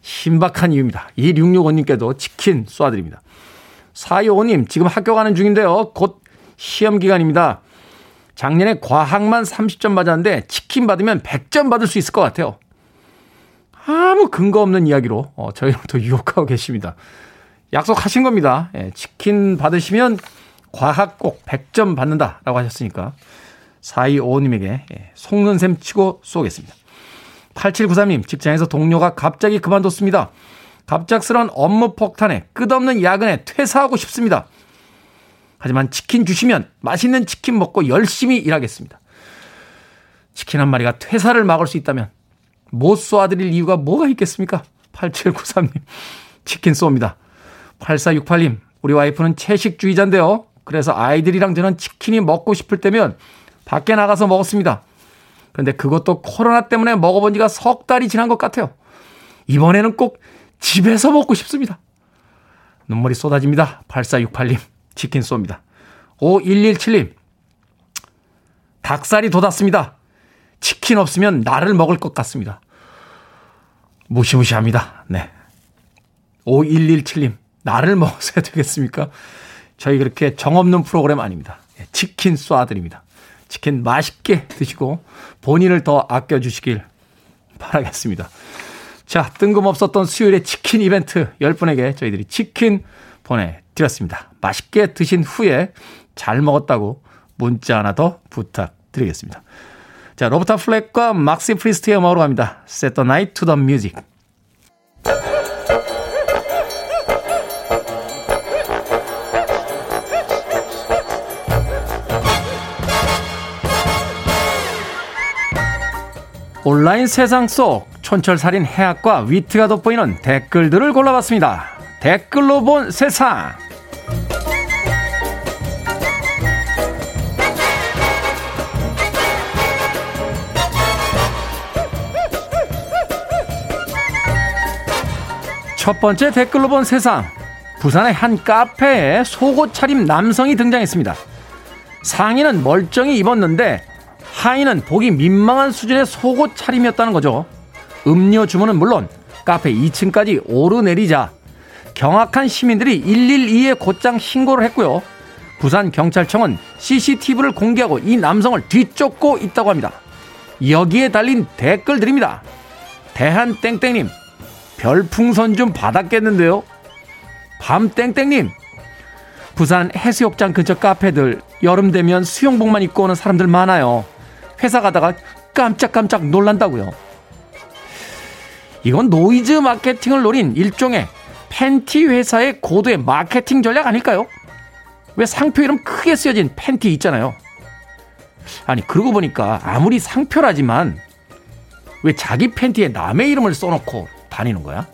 신박한 이유입니다. 2665님께도 치킨 쏴드립니다. 425님, 지금 학교 가는 중인데요. 곧 시험 기간입니다. 작년에 과학만 30점 맞았는데 치킨 받으면 100점 받을 수 있을 것 같아요. 아무 근거 없는 이야기로 어, 저희를 또 유혹하고 계십니다. 약속하신 겁니다. 예, 치킨 받으시면 과학 꼭 100점 받는다라고 하셨으니까 4255님에게 예, 속는 셈 치고 쏘겠습니다. 8793님 직장에서 동료가 갑자기 그만뒀습니다. 갑작스런 업무 폭탄에 끝없는 야근에 퇴사하고 싶습니다. 하지만 치킨 주시면 맛있는 치킨 먹고 열심히 일하겠습니다. 치킨 한 마리가 퇴사를 막을 수 있다면 못 쏘아드릴 이유가 뭐가 있겠습니까? 8793님, 치킨 쏩니다. 8468님, 우리 와이프는 채식주의자인데요. 그래서 아이들이랑 저는 치킨이 먹고 싶을 때면 밖에 나가서 먹었습니다. 그런데 그것도 코로나 때문에 먹어본 지가 석 달이 지난 것 같아요. 이번에는 꼭 집에서 먹고 싶습니다. 눈물이 쏟아집니다. 8468님, 치킨 쏩니다. 5117님, 닭살이 돋았습니다. 치킨 없으면 나를 먹을 것 같습니다. 무시무시합니다. 네. 5117님, 나를 먹어서야 되겠습니까? 저희 그렇게 정없는 프로그램 아닙니다. 예, 치킨 쏴드립니다. 치킨 맛있게 드시고 본인을 더 아껴주시길 바라겠습니다. 자, 뜬금없었던 수요일의 치킨 이벤트 10분에게 저희들이 치킨 보내 드렸습니다. 맛있게 드신 후에 잘 먹었다고 문자 하나 더 부탁드리겠습니다. 자, 로버타 플렉과 맥시 프리스트의 음악으로 갑니다. Set the night to the music. 온라인 세상 속 촌철살인 해학과 위트가 돋보이는 댓글들을 골라봤습니다. 댓글로 본 세상. 첫 번째 댓글로 본 세상. 부산의 한 카페에 속옷 차림 남성이 등장했습니다. 상의는 멀쩡히 입었는데 하의는 보기 민망한 수준의 속옷 차림이었다는 거죠. 음료 주문은 물론 카페 2층까지 오르내리자 경악한 시민들이 112에 곧장 신고를 했고요. 부산 경찰청은 CCTV를 공개하고 이 남성을 뒤쫓고 있다고 합니다. 여기에 달린 댓글들입니다. 대한 땡땡님 별풍선 좀 받았겠는데요. 밤 땡땡님 부산 해수욕장 근처 카페들 여름 되면 수영복만 입고 오는 사람들 많아요. 회사 가다가 깜짝깜짝 놀란다고요. 이건 노이즈 마케팅을 노린 일종의 팬티 회사의 고도의 마케팅 전략 아닐까요? 왜 상표 이름 크게 쓰여진 팬티 있잖아요. 아니 그러고 보니까 아무리 상표라지만 왜 자기 팬티에 남의 이름을 써놓고 다니는 거야?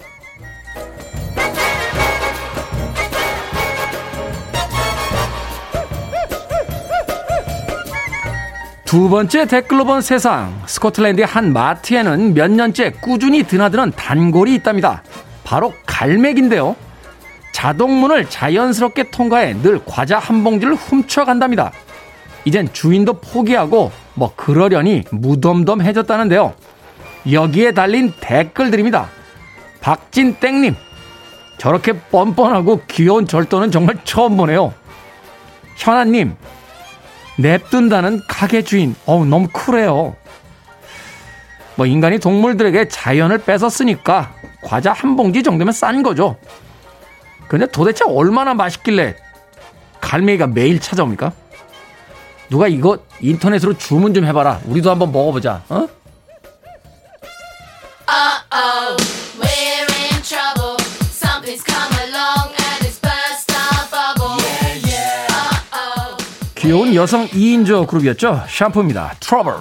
두 번째 댓글로 본 세상. 스코틀랜드의 한 마트에는 몇 년째 꾸준히 드나드는 단골이 있답니다. 바로 갈매기인데요. 자동문을 자연스럽게 통과해 늘 과자 한 봉지를 훔쳐간답니다. 이젠 주인도 포기하고 뭐 그러려니 무덤덤해졌다는데요. 여기에 달린 댓글들입니다. 박진땡님, 저렇게 뻔뻔하고 귀여운 절도는 정말 처음 보네요. 현아님, 냅둔다는 가게 주인. 어우, 너무 쿨해요. 뭐, 인간이 동물들에게 자연을 뺏었으니까 과자 한 봉지 정도면 싼 거죠. 근데 도대체 얼마나 맛있길래 갈매기가 매일 찾아옵니까? 누가 이거 인터넷으로 주문 좀 해봐라. 우리도 한번 먹어보자. 어? Uh-oh, we're in trouble. Something's come along and it's burst our bubble. Yeah, yeah. Uh-oh. 귀여운 여성 2인조 그룹이었죠. 샴푸입니다. 트러블.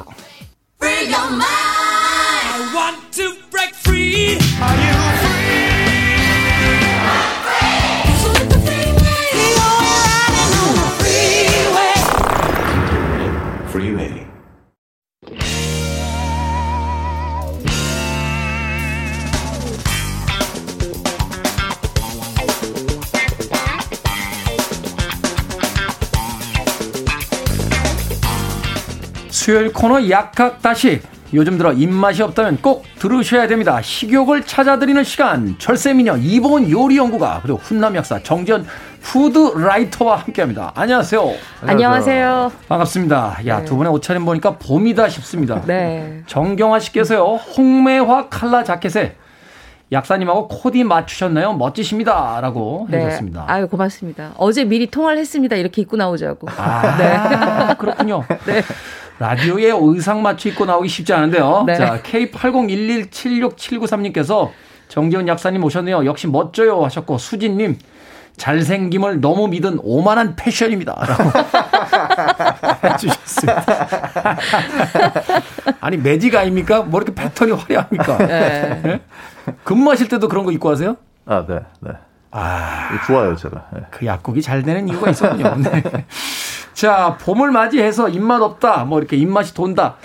수요일 코너 약학다시 요즘 들어 입맛이 없다면 꼭 들으셔야 됩니다. 식욕을 찾아드리는 시간 철새미녀 이보은 요리연구가 그리고 훈남 약사 정지현 푸드라이터와 함께합니다. 안녕하세요. 안녕하세요. 반갑습니다. 야, 네. 두 분의 옷차림 보니까 봄이다 싶습니다. 네. 정경화 씨께서요, 홍매화 칼라 자켓에 약사님하고 코디 맞추셨나요? 멋지십니다. 라고 해주셨습니다. 네. 아유, 고맙습니다. 어제 미리 통화를 했습니다. 이렇게 입고 나오자고. 아, 그렇군요. 네. 라디오에 의상 맞춰 입고 나오기 쉽지 않은데요. 네. 자, K8011767932께서 정지훈 약사님 오셨네요. 역시 멋져요 하셨고, 수진님, 잘생김을 너무 믿은 오만한 패션입니다. 라고 해주셨습니다. 아니, 매직 아닙니까? 뭐 이렇게 패턴이 화려합니까? 네. 네? 근무하실 때도 그런 거 입고 하세요? 아, 네, 네. 아. 좋아요, 제가. 네. 그 약국이 잘 되는 이유가 있었군요. 네. 자, 봄을 맞이해서 입맛 없다, 뭐 이렇게 입맛이 돈다,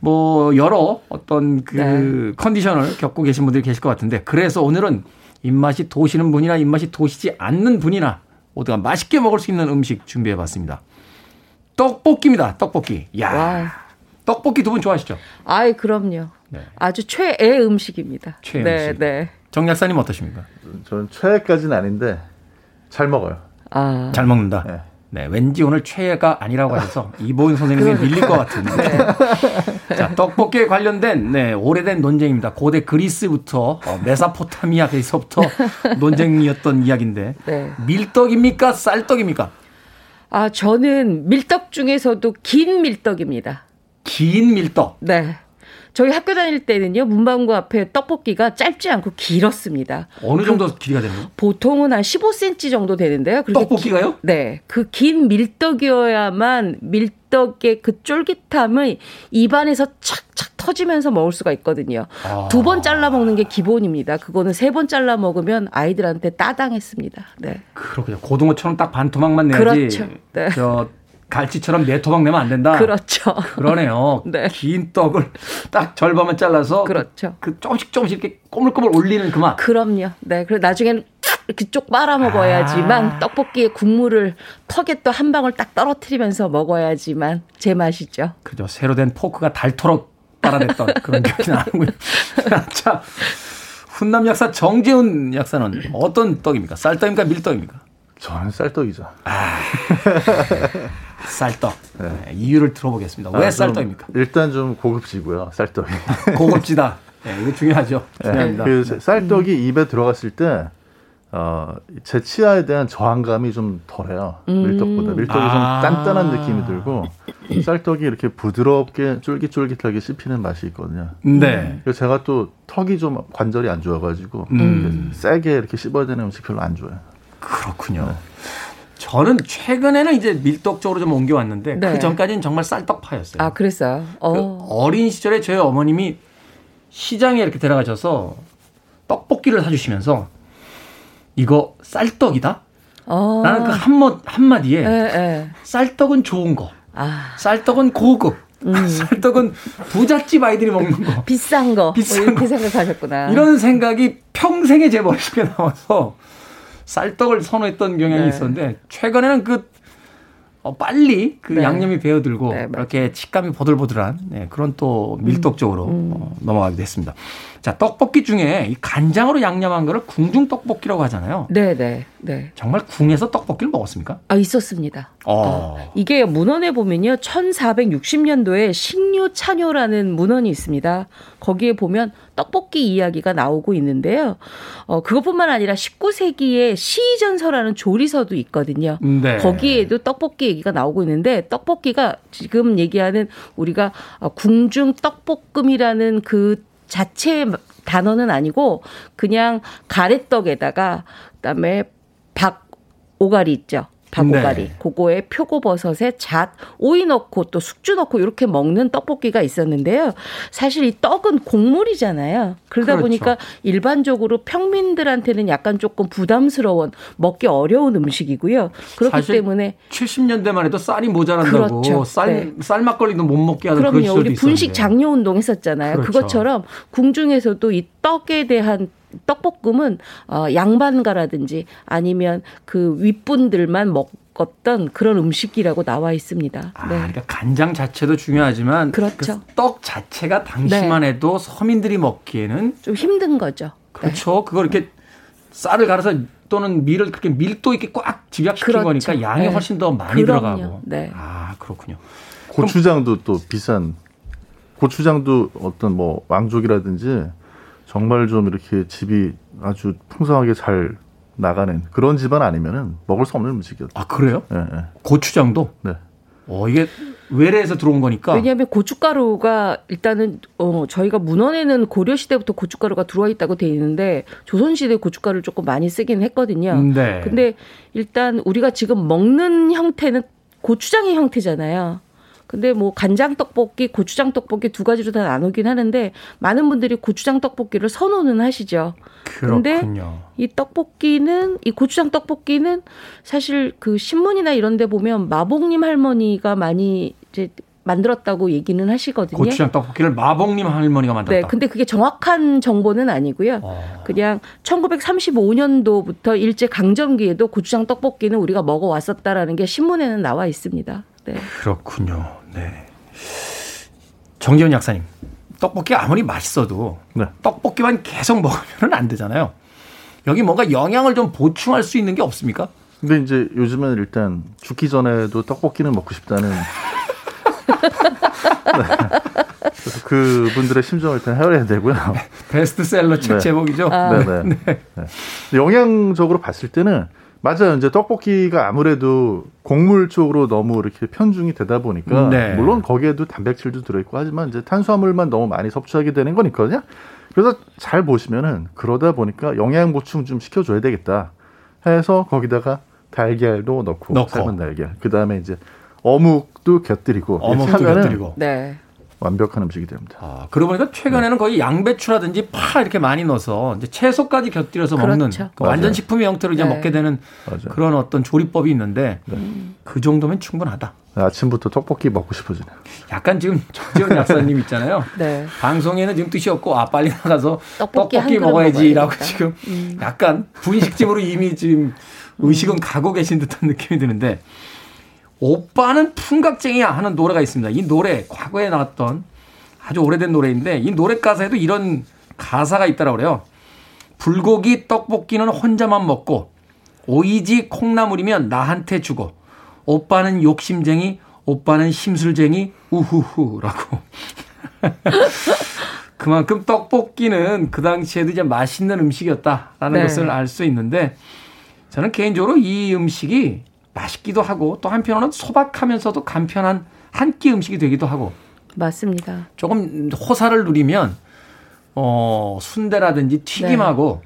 뭐 여러 어떤 그 컨디션을 겪고 계신 분들이 계실 것 같은데, 그래서 오늘은 입맛이 도시는 분이나 입맛이 도시지 않는 분이나 모두가 맛있게 먹을 수 있는 음식 준비해 봤습니다. 떡볶이입니다, 떡볶이. 야 떡볶이 두 분 좋아하시죠? 아이, 그럼요. 네. 아주 최애 음식입니다. 최애 네, 음식. 네. 정 약사님 어떠십니까? 저는 최애까지는 아닌데 잘 먹어요. 아. 잘 먹는다. 네. 왠지 오늘 최애가 아니라고 하셔서 이보은 선생님이 밀릴 것 같은데. 자, 떡볶이에 관련된 네, 오래된 논쟁입니다. 고대 그리스부터 어, 메사포타미아에서부터 논쟁이었던 이야기인데 네. 밀떡입니까? 쌀떡입니까? 아, 저는 밀떡 중에서도 긴 밀떡입니다. 긴 밀떡. 네. 저희 학교 다닐 때는요 문방구 앞에 떡볶이가 짧지 않고 길었습니다. 어느 정도 길이가 되나요? 보통은 한 15cm 정도 되는데요. 떡볶이가요? 기- 네. 그 긴 밀떡이어야만 밀떡의 그 쫄깃함을 입안에서 착착 터지면서 먹을 수가 있거든요. 아. 두번 잘라 먹는 게 기본입니다. 그거는 세 번 잘라 먹으면 아이들한테 따당했습니다. 네. 그렇군요. 고등어처럼 딱 반 토막만 내야지. 그렇죠. 네. 저 갈치처럼 네 토막 내면 안 된다. 그렇죠. 그러네요. 긴 떡을 딱 절반만 잘라서 그렇죠. 그 조금씩 조금씩 이렇게 꼬물꼬물 올리는 그 맛. 그럼요. 네. 그리고 나중에는 이렇게 쪽 빨아 먹어야지만 떡볶이의 국물을 턱에 또 한 방울 딱 떨어뜨리면서 먹어야지만 제 맛이죠. 그죠. 새로 된 포크가 닳도록 빨아냈던 그런 기억이 나는군요. 자, 훈남 약사 정재훈 약사는 어떤 떡입니까? 쌀떡입니까? 밀떡입니까? 저는 쌀떡이죠. 쌀떡. 네, 이유를 들어보겠습니다. 왜 아, 좀 쌀떡입니까? 일단 좀 고급지고요. 쌀떡이. 고급지다. 네, 이거 중요하죠. 중요합니다. 그 쌀떡이 입에 들어갔을 때, 어, 제 치아에 대한 저항감이 좀 덜해요. 음. 밀떡보다. 밀떡이 아. 좀 단단한 느낌이 들고, 쌀떡이 이렇게 부드럽게 쫄깃쫄깃하게 씹히는 맛이 있거든요. 네. 그래서 제가 또 턱이 좀 관절이 안 좋아가지고, 음. 세게 이렇게 씹어야 되는 음식 별로 안 좋아해요. 그렇군요. 저는 최근에는 이제 밀떡 쪽으로 좀 옮겨왔는데 네. 그 전까지는 정말 쌀떡파였어요. 아, 그랬어요. 어. 그 어린 시절에 저희 어머님이 시장에 이렇게 데려가셔서 떡볶이를 사주시면서 이거 쌀떡이다? 어. 라는 그 한마, 한마디에 예, 예. 쌀떡은 좋은 거, 아. 쌀떡은 고급, 쌀떡은 부잣집 아이들이 먹는 거. 비싼 거. 비싼 뭐 이렇게 거. 생각하셨구나. 이런 생각이 평생에 제 머릿속에 나와서 쌀떡을 선호했던 경향이 네. 있었는데 최근에는 그 어, 빨리 그 네. 양념이 배어들고 네. 이렇게 식감이 보들보들한 네, 그런 또 밀떡 쪽으로 어, 넘어가게 됐습니다. 자 떡볶이 중에 이 간장으로 양념한 거를 궁중 떡볶이라고 하잖아요. 네, 네, 네. 정말 궁에서 떡볶이를 먹었습니까? 아, 있었습니다. 어. 이게 문헌에 보면요. 1460년도에 식류 찬요라는 문헌이 있습니다. 거기에 보면 떡볶이 이야기가 나오고 있는데요. 어, 그것뿐만 아니라 19세기에 시전서라는 조리서도 있거든요. 네. 거기에도 떡볶이 얘기가 나오고 있는데 떡볶이가 지금 얘기하는 우리가 어, 궁중 떡볶음이라는 그 자체의 단어는 아니고 그냥 가래떡에다가 그다음에 박 오가리 있죠. 닭오가리, 네. 그거에 표고버섯에 잣, 오이 넣고 또 숙주 넣고 이렇게 먹는 떡볶이가 있었는데요. 사실 이 떡은 곡물이잖아요. 그러다 그렇죠. 보니까 일반적으로 평민들한테는 약간 조금 부담스러운 먹기 어려운 음식이고요. 그렇기 때문에 70년대만 해도 쌀이 모자란다고 그렇죠. 쌀, 네. 쌀 막걸리도 못 먹게 하는 그런 그럼요. 시절도 우리 분식. 장려 운동 했었잖아요. 그렇죠. 그것처럼 궁중에서도 이 떡에 대한 떡볶음은 어, 양반가라든지 아니면 그 윗분들만 먹었던 그런 음식이라고 나와 있습니다. 아, 네. 그러니까 간장 자체도 중요하지만 그렇죠. 그 떡 자체가 당시만 네. 해도 서민들이 먹기에는 좀 힘든 거죠. 그렇죠. 그걸 이렇게 쌀을 갈아서 또는 밀을 그렇게 밀도 있게 꽉 집약시킨 그렇죠. 거니까 양이 네. 훨씬 더 많이 그럼요. 들어가고. 네. 아 그렇군요. 고추장도 또 비싼 고추장도 어떤 뭐 왕족이라든지 정말 좀 이렇게 집이 아주 풍성하게 잘 나가는 그런 집안 아니면은 먹을 수 없는 음식이었죠. 아 그래요? 예, 예. 고추장도. 네. 어 이게 외래에서 들어온 거니까. 왜냐하면 고춧가루가 일단은 어 저희가 문헌에는 고려 시대부터 고춧가루가 들어와 있다고 돼 있는데 조선 시대 고춧가루를 조금 많이 쓰긴 했거든요. 네. 근데 일단 우리가 지금 먹는 형태는 고추장의 형태잖아요. 근데 뭐 간장 떡볶이, 고추장 떡볶이 두 가지로 다 나누긴 하는데 많은 분들이 고추장 떡볶이를 선호는 하시죠. 그렇군요. 이 떡볶이는 이 고추장 떡볶이는 사실 그 신문이나 이런 데 보면 마복님 할머니가 많이 이제 만들었다고 얘기는 하시거든요. 고추장 떡볶이를 마봉님 할머니가 만들었다. 네, 근데 그게 정확한 정보는 아니고요. 어. 그냥 1935년도부터 일제 강점기에도 고추장 떡볶이는 우리가 먹어 왔었다라는 게 신문에는 나와 있습니다. 네. 그렇군요. 네. 정재훈 약사님, 떡볶이가 아무리 맛있어도 네. 떡볶이만 계속 먹으면 안 되잖아요. 여기 뭔가 영양을 좀 보충할 수 있는 게 없습니까? 근데 이제 요즘은 일단 죽기 전에도 떡볶이는 먹고 싶다는 네. 그래서 그분들의 심정을 일단 헤아려야 되고요. 베스트셀러 책 네. 제목이죠. 아. 네네. 네. 영양적으로 봤을 때는 맞아요. 이제 떡볶이가 아무래도 곡물 쪽으로 너무 이렇게 편중이 되다 보니까 네. 물론 거기에도 단백질도 들어있고 하지만 이제 탄수화물만 너무 많이 섭취하게 되는 건 있거든요. 그래서 잘 보시면은 그러다 보니까 영양 보충 좀 시켜줘야 되겠다 해서 거기다가 달걀도 넣고, 넣고. 삶은 달걀. 그 다음에 이제 어묵도 곁들이고 어묵도 곁들이고. 네. 완벽한 음식이 됩니다. 아, 그러고 보니까 최근에는 거의 양배추라든지 파 이렇게 많이 넣어서 이제 채소까지 곁들여서 먹는 그렇죠. 그 완전 맞아요. 식품의 형태로 이제 네. 먹게 되는 그런 어떤 조리법이 있는데 그 정도면 충분하다. 아침부터 떡볶이 먹고 싶어지네요. 약간 지금 정지영 약사님 있잖아요. 네. 방송에는 지금 뜻이 없고 아 빨리 나가서 떡볶이 떡볶이, 먹어야지라고 먹어야 지금 음. 약간 분식집으로 이미 지금 의식은 가고 계신 듯한 느낌이 드는데 오빠는 풍각쟁이야 하는 노래가 있습니다. 이 노래 과거에 나왔던 아주 오래된 노래인데 이 노래 가사에도 이런 가사가 있다라고 그래요. 불고기 떡볶이는 혼자만 먹고 오이지 콩나물이면 나한테 주고 오빠는 욕심쟁이 오빠는 심술쟁이 우후후라고 그만큼 떡볶이는 그 당시에도 이제 맛있는 음식이었다라는 네. 것을 알 수 있는데 저는 개인적으로 이 음식이 맛있기도 하고 또 한편으로는 소박하면서도 간편한 한 끼 음식이 되기도 하고 맞습니다. 조금 호사를 누리면 어 순대라든지 튀김하고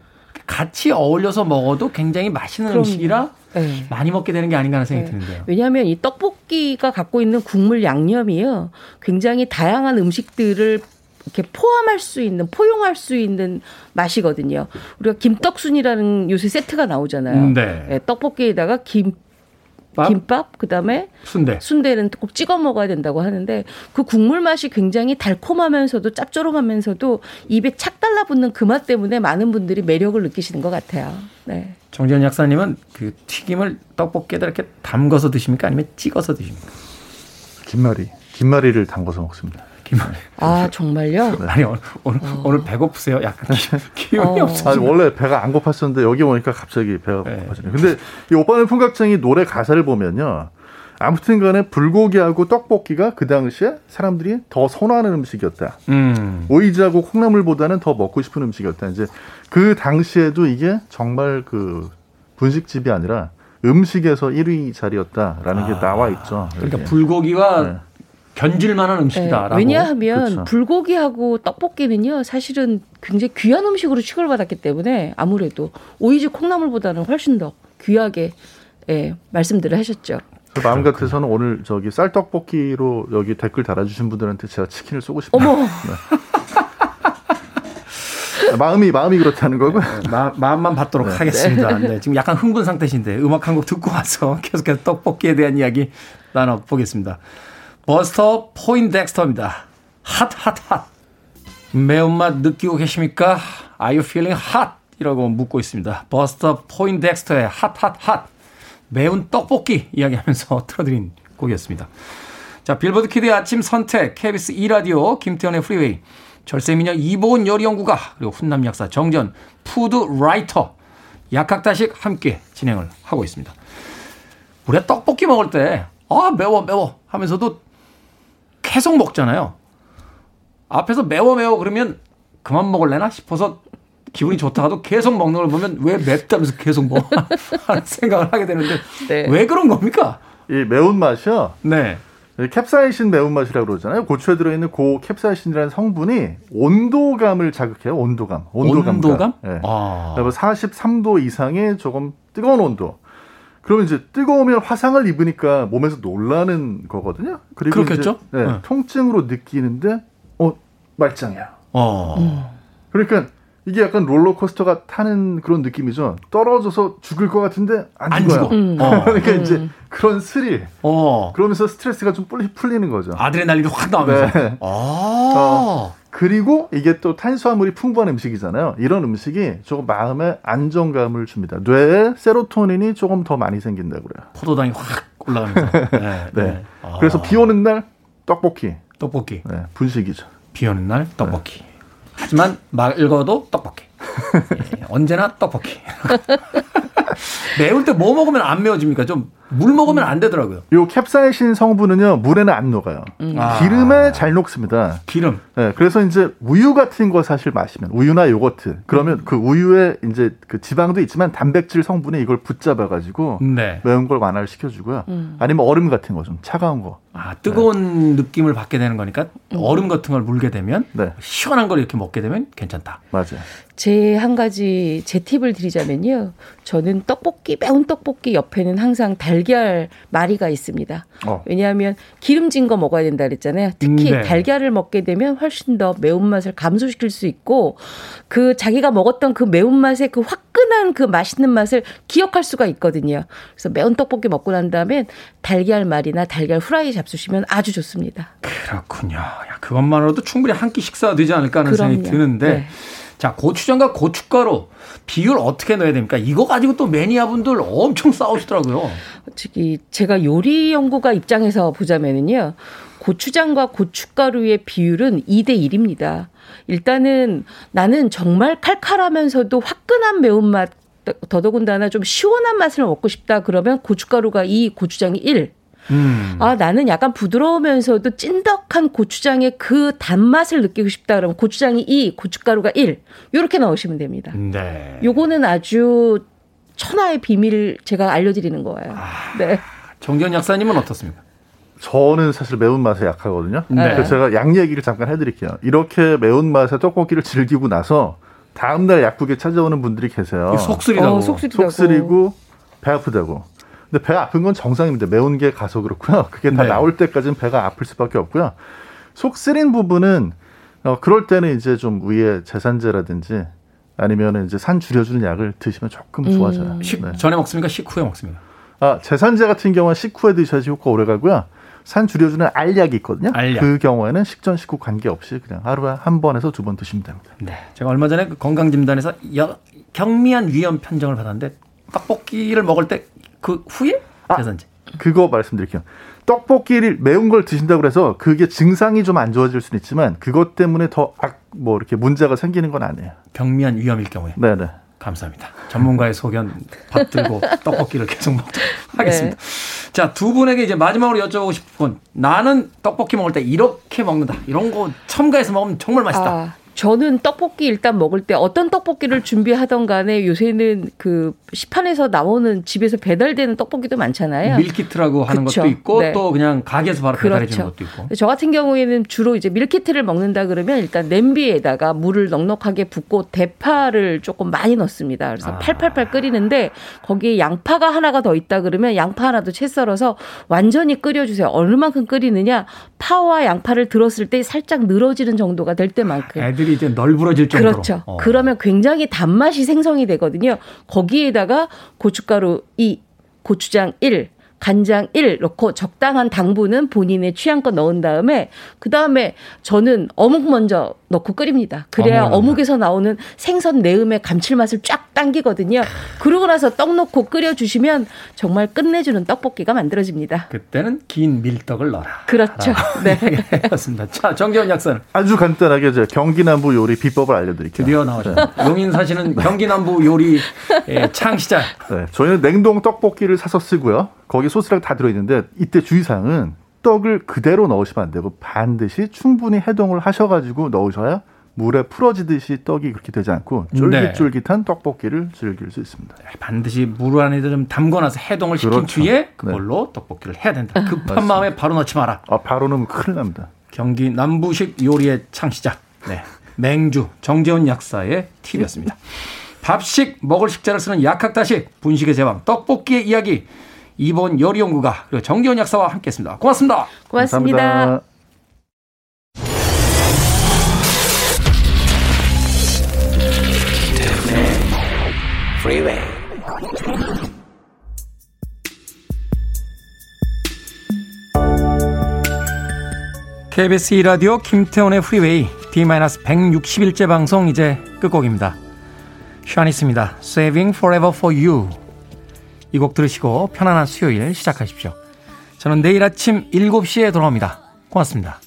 같이 어울려서 먹어도 굉장히 맛있는 그럼요. 음식이라 네. 많이 먹게 되는 게 아닌가 하는 생각이 네. 드는데요. 왜냐하면 이 떡볶이가 갖고 있는 국물 양념이요. 굉장히 다양한 음식들을 이렇게 포함할 수 있는, 포용할 수 있는 맛이거든요. 우리가 김떡순이라는 요새 세트가 나오잖아요. 음, 네. 예, 떡볶이에다가 김, 밥? 김밥, 그 다음에 순대. 순대는 꼭 찍어 먹어야 된다고 하는데 그 국물 맛이 굉장히 달콤하면서도 짭조름하면서도 입에 착 달라붙는 그 맛 때문에 많은 분들이 매력을 느끼시는 것 같아요. 네. 정재현 약사님은 그 튀김을 떡볶이에다 이렇게 담궈서 드십니까? 아니면 찍어서 드십니까? 김말이 김말이를 담궈서 먹습니다. 김말이. 아 정말요? 아니 오늘 오늘, 오늘 배고프세요? 약간 기- 기운이 어. 없어. 아니, 원래 배가 안 고팠었는데 여기 오니까 갑자기 배가 네. 고파지네요. 근데 이 오빠는 풍각장이 노래 가사를 보면요. 아무튼 간에 불고기하고 떡볶이가 그 당시에 사람들이 더 선호하는 음식이었다. 음. 오이지하고 콩나물보다는 더 먹고 싶은 음식이었다. 이제 그 당시에도 이게 정말 그 분식집이 아니라 음식에서 1위 자리였다라는 게 나와 있죠. 그러니까 여기에. 불고기와 네. 견질만한 네, 음식이다라고. 왜냐하면 그렇죠. 불고기하고 떡볶이는요 사실은 굉장히 귀한 음식으로 취급을 받았기 때문에 아무래도 오이지 콩나물보다는 훨씬 더 귀하게 예, 말씀들을 하셨죠. 그 마음 같아서는 오늘 저기 쌀떡볶이로 여기 댓글 달아주신 분들한테 제가 치킨을 쏘고 싶네요. 어머. 네. 마음이 마음이 그렇다는 거고. 마, 마음만 받도록 네. 하겠습니다. 네, 지금 약간 흥분 상태신데 음악 한 곡 듣고 와서 계속해서 떡볶이에 대한 이야기 나눠 보겠습니다. 버스터 포인덱스터입니다. 핫 핫 핫. 매운맛 느끼고 계십니까? Are you feeling hot? 이라고 묻고 있습니다. 버스터 포인덱스터의 핫 핫 핫. 매운 떡볶이 이야기하면서 틀어드린 곡이었습니다. 자, 빌보드 kid의 아침 선택, KBS 2라디오, 김태훈의 프리웨이, 절세미녀 이보은 요리연구가, 그리고 훈남 약사 정전, 푸드 라이터, 약학다식 함께 진행을 하고 있습니다. 우리가 떡볶이 먹을 때, 아, 매워, 매워 하면서도 계속 먹잖아요. 앞에서 매워, 매워 그러면 그만 먹을래나 싶어서 기분이 좋다가도 계속 먹는 걸 보면 왜 맵다면서 계속 먹어? 하는 생각을 하게 되는데, 네. 왜 그런 겁니까? 이 매운 맛이요. 네. 캡사이신 매운맛이라고 그러잖아요. 고추에 들어있는 고 캡사이신이라는 성분이 온도감을 자극해요. 온도감. 온도감. 온도감? 네. 아. 43도 이상의 조금 뜨거운 온도. 그러면 이제 뜨거우면 화상을 입으니까 몸에서 놀라는 거거든요. 그리고 그렇겠죠? 이제, 네, 네. 통증으로 느끼는데 어 말짱이야. 어. 그러니까 이게 약간 롤러코스터가 타는 그런 느낌이죠. 떨어져서 죽을 것 같은데 안, 안 죽어요. 죽어. 음. 어. 그러니까 이제 그런 스릴. 어. 그러면서 스트레스가 좀 풀리, 풀리는 거죠. 아드레날린이 확 나오면서. 네. 아. 어, 그리고 이게 또 탄수화물이 풍부한 음식이잖아요. 이런 음식이 조금 마음에 안정감을 줍니다. 뇌에 세로토닌이 조금 더 많이 생긴다고 그래요. 포도당이 확 올라가면서. 네. 네. 아. 그래서 비 오는 날 떡볶이. 떡볶이. 네, 분식이죠. 비 오는 날 떡볶이. 하지만 막 읽어도 떡볶이. 예, 언제나 떡볶이. 매울 때 뭐 먹으면 안 매워집니까? 좀 물 먹으면 안 되더라고요. 요 캡사이신 성분은요 물에는 안 녹아요. 아. 기름에 잘 녹습니다. 기름. 네, 그래서 이제 우유 같은 거 사실 마시면 우유나 요거트 그러면 음. 그 우유에 이제 그 지방도 있지만 단백질 성분이 이걸 붙잡아 가지고 네. 매운 걸 완화를 시켜주고요. 음. 아니면 얼음 같은 거 좀 차가운 거. 아, 뜨거운 느낌을 받게 되는 거니까 음. 얼음 같은 걸 물게 되면 네. 시원한 걸 이렇게 먹게 되면 괜찮다. 맞아요. 제 한 가지 제 팁을 드리자면요. 저는 떡볶이 매운 떡볶이 옆에는 항상 달걀 마리가 있습니다. 어. 왜냐하면 기름진 거 먹어야 된다 그랬잖아요. 특히 음, 네. 달걀을 먹게 되면 훨씬 더 매운맛을 감소시킬 수 있고 그 자기가 먹었던 그 매운맛의 그 화끈한 그 맛있는 맛을 기억할 수가 있거든요. 그래서 매운 떡볶이 먹고 난 다음에 달걀 말이나 달걀 후라이 잡수시면 아주 좋습니다. 그렇군요. 야, 그것만으로도 충분히 한 끼 식사가 되지 않을까 하는 생각이 그럼요. 드는데 네. 자 고추장과 고춧가루 비율 어떻게 넣어야 됩니까? 이거 가지고 또 매니아분들 엄청 싸우시더라고요. 솔직히 제가 요리 연구가 입장에서 보자면은요. 고추장과 고춧가루의 비율은 2대 1입니다. 일단은 나는 정말 칼칼하면서도 화끈한 매운맛 더더군다나 좀 시원한 맛을 먹고 싶다 그러면 고춧가루가 2, 고추장이 1. 음. 아, 나는 약간 부드러우면서도 찐덕한 고추장의 그 단맛을 느끼고 싶다 그러면 고추장이 2, 고춧가루가 1. 요렇게 넣으시면 됩니다. 네. 요거는 아주 천하의 비밀 제가 알려드리는 거예요. 네. 정기현 약사님은 어떻습니까? 저는 사실 매운맛에 약하거든요. 네. 그래서 제가 약 얘기를 잠깐 해드릴게요. 이렇게 매운맛의 떡볶이를 즐기고 나서 다음날 약국에 찾아오는 분들이 계세요. 속 쓰리다고. 어, 속 쓰리다고. 속 쓰리고 배 아프다고. 근데 배 아픈 건 정상입니다. 매운 게 가서 그렇고요. 그게 다 네. 나올 때까지는 배가 아플 수밖에 없고요. 속 쓰린 부분은 어, 그럴 때는 이제 좀 위에 제산제라든지 아니면 이제 산 줄여주는 약을 드시면 조금 좋아져요. 식 네. 전에 먹습니까? 식후에 먹습니까? 아, 제산제 같은 경우는 식후에 드셔야지 효과 오래 가고요. 산 줄여주는 알약이 있거든요. 알약. 그 경우에는 식전 식후 관계없이 그냥 하루에 한 번에서 두 번 드시면 됩니다. 네. 제가 얼마 전에 그 건강진단에서 여- 경미한 위험 판정을 받았는데 떡볶이를 먹을 때 그 후에 제산제. 그거 말씀드릴게요. 떡볶이를 매운 걸 드신다고 해서 그게 증상이 좀 안 좋아질 수는 있지만 그것 때문에 더 악 뭐 이렇게 문제가 생기는 건 아니에요. 경미한 위험일 경우에. 네네. 감사합니다. 전문가의 소견 받들고 떡볶이를 계속 먹도록 네. 하겠습니다. 자, 두 분에게 이제 마지막으로 여쭤보고 싶은 건 나는 떡볶이 먹을 때 이렇게 먹는다. 이런 거 첨가해서 먹으면 정말 맛있다. 아, 저는 떡볶이 일단 먹을 때 어떤 떡볶이를 준비하던 간에 요새는 그 시판에서 나오는 집에서 배달되는 떡볶이도 많잖아요. 밀키트라고 하는 그쵸. 것도 있고 네. 또 그냥 가게에서 바로 배달해 주는 그렇죠. 것도 있고. 저 같은 경우에는 주로 이제 밀키트를 먹는다 그러면 일단 냄비에다가 물을 넉넉하게 붓고 대파를 조금 많이 넣습니다. 아. 그래서 팔팔팔 끓이는데 거기에 양파가 하나가 더 있다 그러면 양파 하나도 채 썰어서 완전히 끓여 주세요. 얼마만큼 끓이느냐 파와 양파를 들었을 때 살짝 늘어지는 정도가 될 때만큼. 애들이 이제 널브러질 정도로. 그렇죠. 어. 그러면 굉장히 단맛이 생성이 되거든요. 거기에다가 고춧가루 2, 고추장 1, 간장 1 넣고 적당한 당분은 본인의 취향껏 넣은 다음에 그 다음에 저는 어묵 먼저 넣고 끓입니다. 그래야 어묵을 어묵에서 나오는 생선 내음의 감칠맛을 쫙 당기거든요. 그러고 나서 떡 넣고 끓여주시면 정말 끝내주는 떡볶이가 만들어집니다. 그때는 긴 밀떡을 넣어라. 그렇죠. 네. 그렇습니다. 자, 정재원 약사는 아주 간단하게 이제 경기 남부 요리 비법을 알려드릴게요. 드디어 나오셨네요. 용인 사시는 경기 남부 요리 의 창시자. 네, 저희는 냉동 떡볶이를 사서 쓰고요. 거기 소스랑 다 들어있는데 이때 주의사항은 떡을 그대로 넣으시면 안 되고 반드시 충분히 해동을 하셔가지고 넣으셔야 물에 풀어지듯이 떡이 그렇게 되지 않고 네. 쫄깃쫄깃한 떡볶이를 즐길 수 있습니다. 반드시 물 안에 좀 담궈놔서 해동을 시킨 그렇죠. 뒤에 그걸로 떡볶이를 해야 된다. 급한 맞습니다. 마음에 바로 넣지 마라. 아, 바로 넣으면 큰일 납니다. 경기 남부식 요리의 창시자. 네. 맹주 정재훈 약사의 팁이었습니다. 밥식 먹을 식자를 쓰는 약학다식 분식의 제왕 떡볶이의 이야기 이번 요리연구가 그리고 정재훈 약사와 함께했습니다. 고맙습니다. 고맙습니다. 감사합니다. KBS 2라디오 김태훈의 프리웨이 D-160일째 방송 이제 끝곡입니다. 샤니스입니다. Saving Forever for You 이 곡 들으시고 편안한 수요일 시작하십시오. 저는 내일 아침 7시에 돌아옵니다. 고맙습니다.